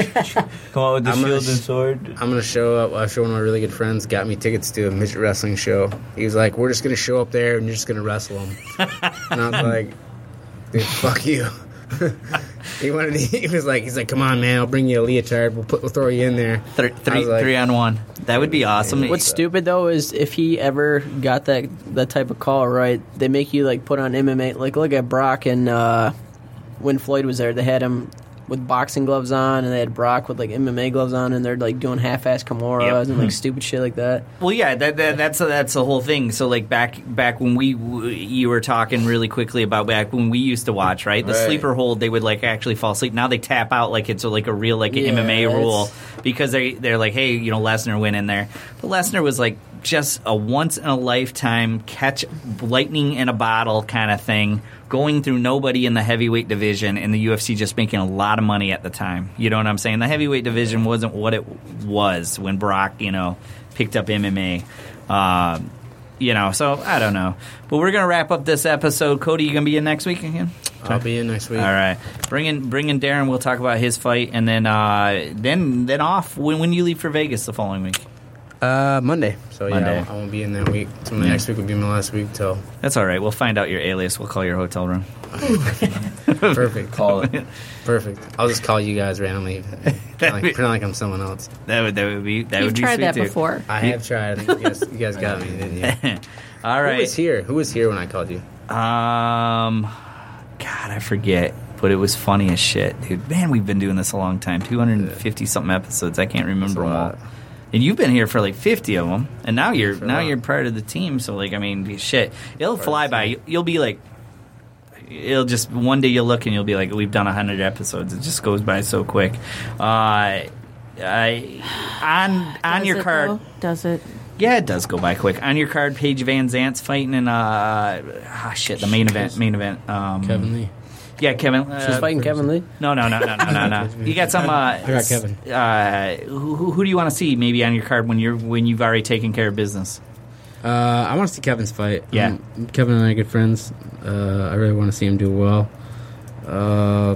come out with the I'm gonna shield sh- and sword. I'm gonna show up. I one of my really good friends got me tickets to a midget wrestling show. He was like, "We're just gonna show up there and you're just gonna wrestle them." and I was [LAUGHS] like, "Dude, fuck you." [LAUGHS] he wanted. To, He was like, "He's like, come on, man. I'll bring you a leotard. We'll put. We'll throw you in there." Three, three, like- three on one. That would be awesome. What's stupid though is if he ever got that that type of call right, they make you like put on MMA. Like look at Brock and uh, when Floyd was there, they had him with boxing gloves on, and they had Brock with like MMA gloves on, and they're like doing half-ass Kimuras Yep. and like [LAUGHS] stupid shit like that. Well, yeah, that, that that's that's the whole thing. So, like back back when we w- you were talking really quickly about back when we used to watch, right? The Right. sleeper hold, they would like actually fall asleep. Now they tap out like it's a, like a real like an Yeah, MMA rule because they they're like, hey, you know, Lesnar went in there, but Lesnar was like just a once in a lifetime catch lightning in a bottle kind of thing. Going through nobody in the heavyweight division, and the UFC just making a lot of money at the time. You know what I'm saying? The heavyweight division wasn't what it was when Brock, you know, picked up MMA. Um, you know, so I don't know. But we're gonna wrap up this episode. Cody, you gonna be in next week again? I'll be in next week. All right, bring in bring in Daron. We'll talk about his fight, and then uh, then then off when when you leave for Vegas the following week. Uh, Monday. So yeah, Monday. I, I won't be in that week. So my Yeah. next week will be my last week. Till That's all right. We'll find out your alias. We'll call your hotel room. [LAUGHS] perfect. Call it. [LAUGHS] Perfect. I'll just call you guys randomly. [LAUGHS] pretend, like, pretend like I'm someone else. That would that would be that You've would be tried sweet that too. before. I have tried. I think you guys, you guys got me, didn't you? All Who was here? Who was here when I called you? Um, God, I forget, but it was funny as shit, dude. Man, we've been doing this a long time. Two hundred and fifty something episodes. I can't remember a them all. Lot. And you've been here for like fifty of them, and now you're For now lot. you're part of the team. So like, I mean, shit, it'll fly by. You- You'll be like, it'll just one day you'll look and you'll be like, we've done hundred episodes. It just goes by so quick. Uh, uh, on [SIGHS] on Does your it, card. though? Does it? Yeah, it does go by quick. On your card, Paige VanZant's fighting in uh, ah, shit, the main event. Main event. Um, Kevin Lee. Yeah, Kevin. Uh, She's fighting Kevin Lee. No, no, no, no, no, no, no. [LAUGHS] You got some. Uh, I got Kevin. Uh, who, who do you want to see maybe on your card when you're when you've already taken care of business? Uh, I want to see Kevin's fight. Yeah. Um, Kevin and I are good friends. Uh, I really want to see him do well. Uh,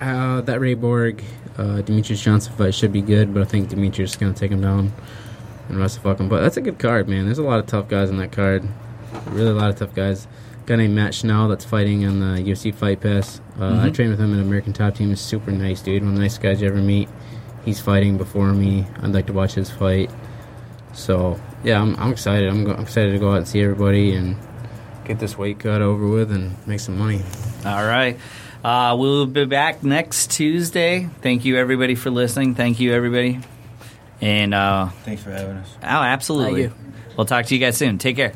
uh, that Ray Borg, uh, Demetrious Johnson fight should be good, but I think Demetrious is going to take him down and rest fuck him. But that's a good card, man. There's a lot of tough guys on that card. Really a lot of tough guys. Guy named Matt Schnell that's fighting on the UFC Fight Pass. Uh, I trained with him in American Top Team. He's super nice, dude. One of the nicest guys you ever meet. He's fighting before me. I'd like to watch his fight. So yeah, I'm, I'm excited. I'm, go- I'm excited to go out and see everybody and get this weight cut over with and make some money. All right. Uh, we'll be back next Tuesday. Thank you, everybody, for listening. Thank you, everybody. And, uh, Thanks for having us. oh, absolutely. Thank you. We'll talk to you guys soon. Take care.